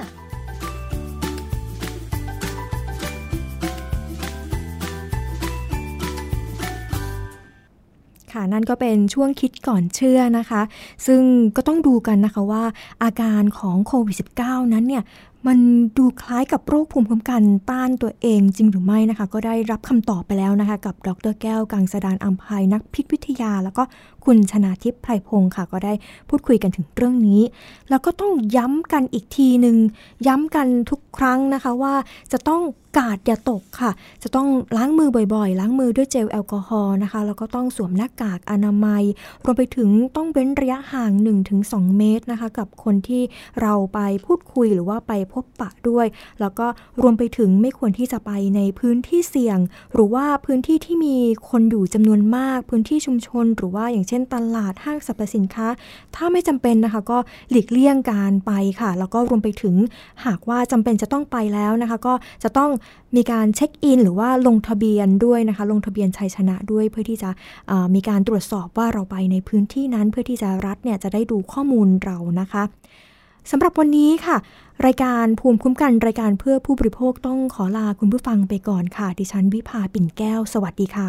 ค่ะนั่นก็เป็นช่วงคิดก่อนเชื่อนะคะ ซึ่งก็ต้องดูกันนะคะว่าอาการของโควิด -19 นั้นเนี่ย มันดูคล้ายกับโรคภูมิคุ้มกันต้านตัวเองจริงหรือไม่นะคะ ก็ได้รับคำตอบไปแล้วนะคะ กับดรแก้วกังสดานอัมภัยนักพิษวิทยา แล้วก็คุณชนาทิพย์ไพรพงศ์ค่ะ ก็ได้พูดคุยกันถึงเรื่องนี้ แล้วก็ต้องย้ำกันอีกทีหนึ่งย้ำกันทุกครั้งนะคะว่าจะต้องกาดอย่าตกค่ะ จะต้องล้างมือบ่อยๆ ล้างมือด้วยเจลแอลกอฮอล์นะคะ แล้วก็ต้องสวมหน้ากากอนามัย รวมไปถึงต้องเว้นระยะห่าง 1-2 เมตรนะคะ กับคนที่เราไปพูดคุยหรือว่าไปพบปะด้วย แล้วก็รวมไปถึงไม่ควรที่จะไปในพื้นที่เสี่ยง หรือว่าพื้นที่ที่มีคนอยู่จำนวนมาก พื้นที่ชุมชน หรือว่าอย่างเช่นตลาดห้างสรรพสินค้า ถ้าไม่จำเป็นนะคะ ก็หลีกเลี่ยงการไปค่ะ แล้วก็รวมไปถึงหากว่าจำเป็นจะต้องไปแล้วนะคะ ก็จะต้องมีการเช็คอิน หรือว่าลงทะเบียนด้วยนะคะ ลงทะเบียนชัยชนะด้วยเพื่อที่จะมีการตรวจสอบว่าเราไปในพื้นที่นั้น เพื่อที่จะรัฐเนี่ยจะได้ดูข้อมูลเรานะคะสำหรับวันนี้ค่ะ รายการภูมิคุ้มกันรายการเพื่อผู้บริโภคต้องขอลาคุณผู้ฟังไปก่อนค่ะ ดิฉันวิภาปิ่นแก้ว สวัสดีค่ะ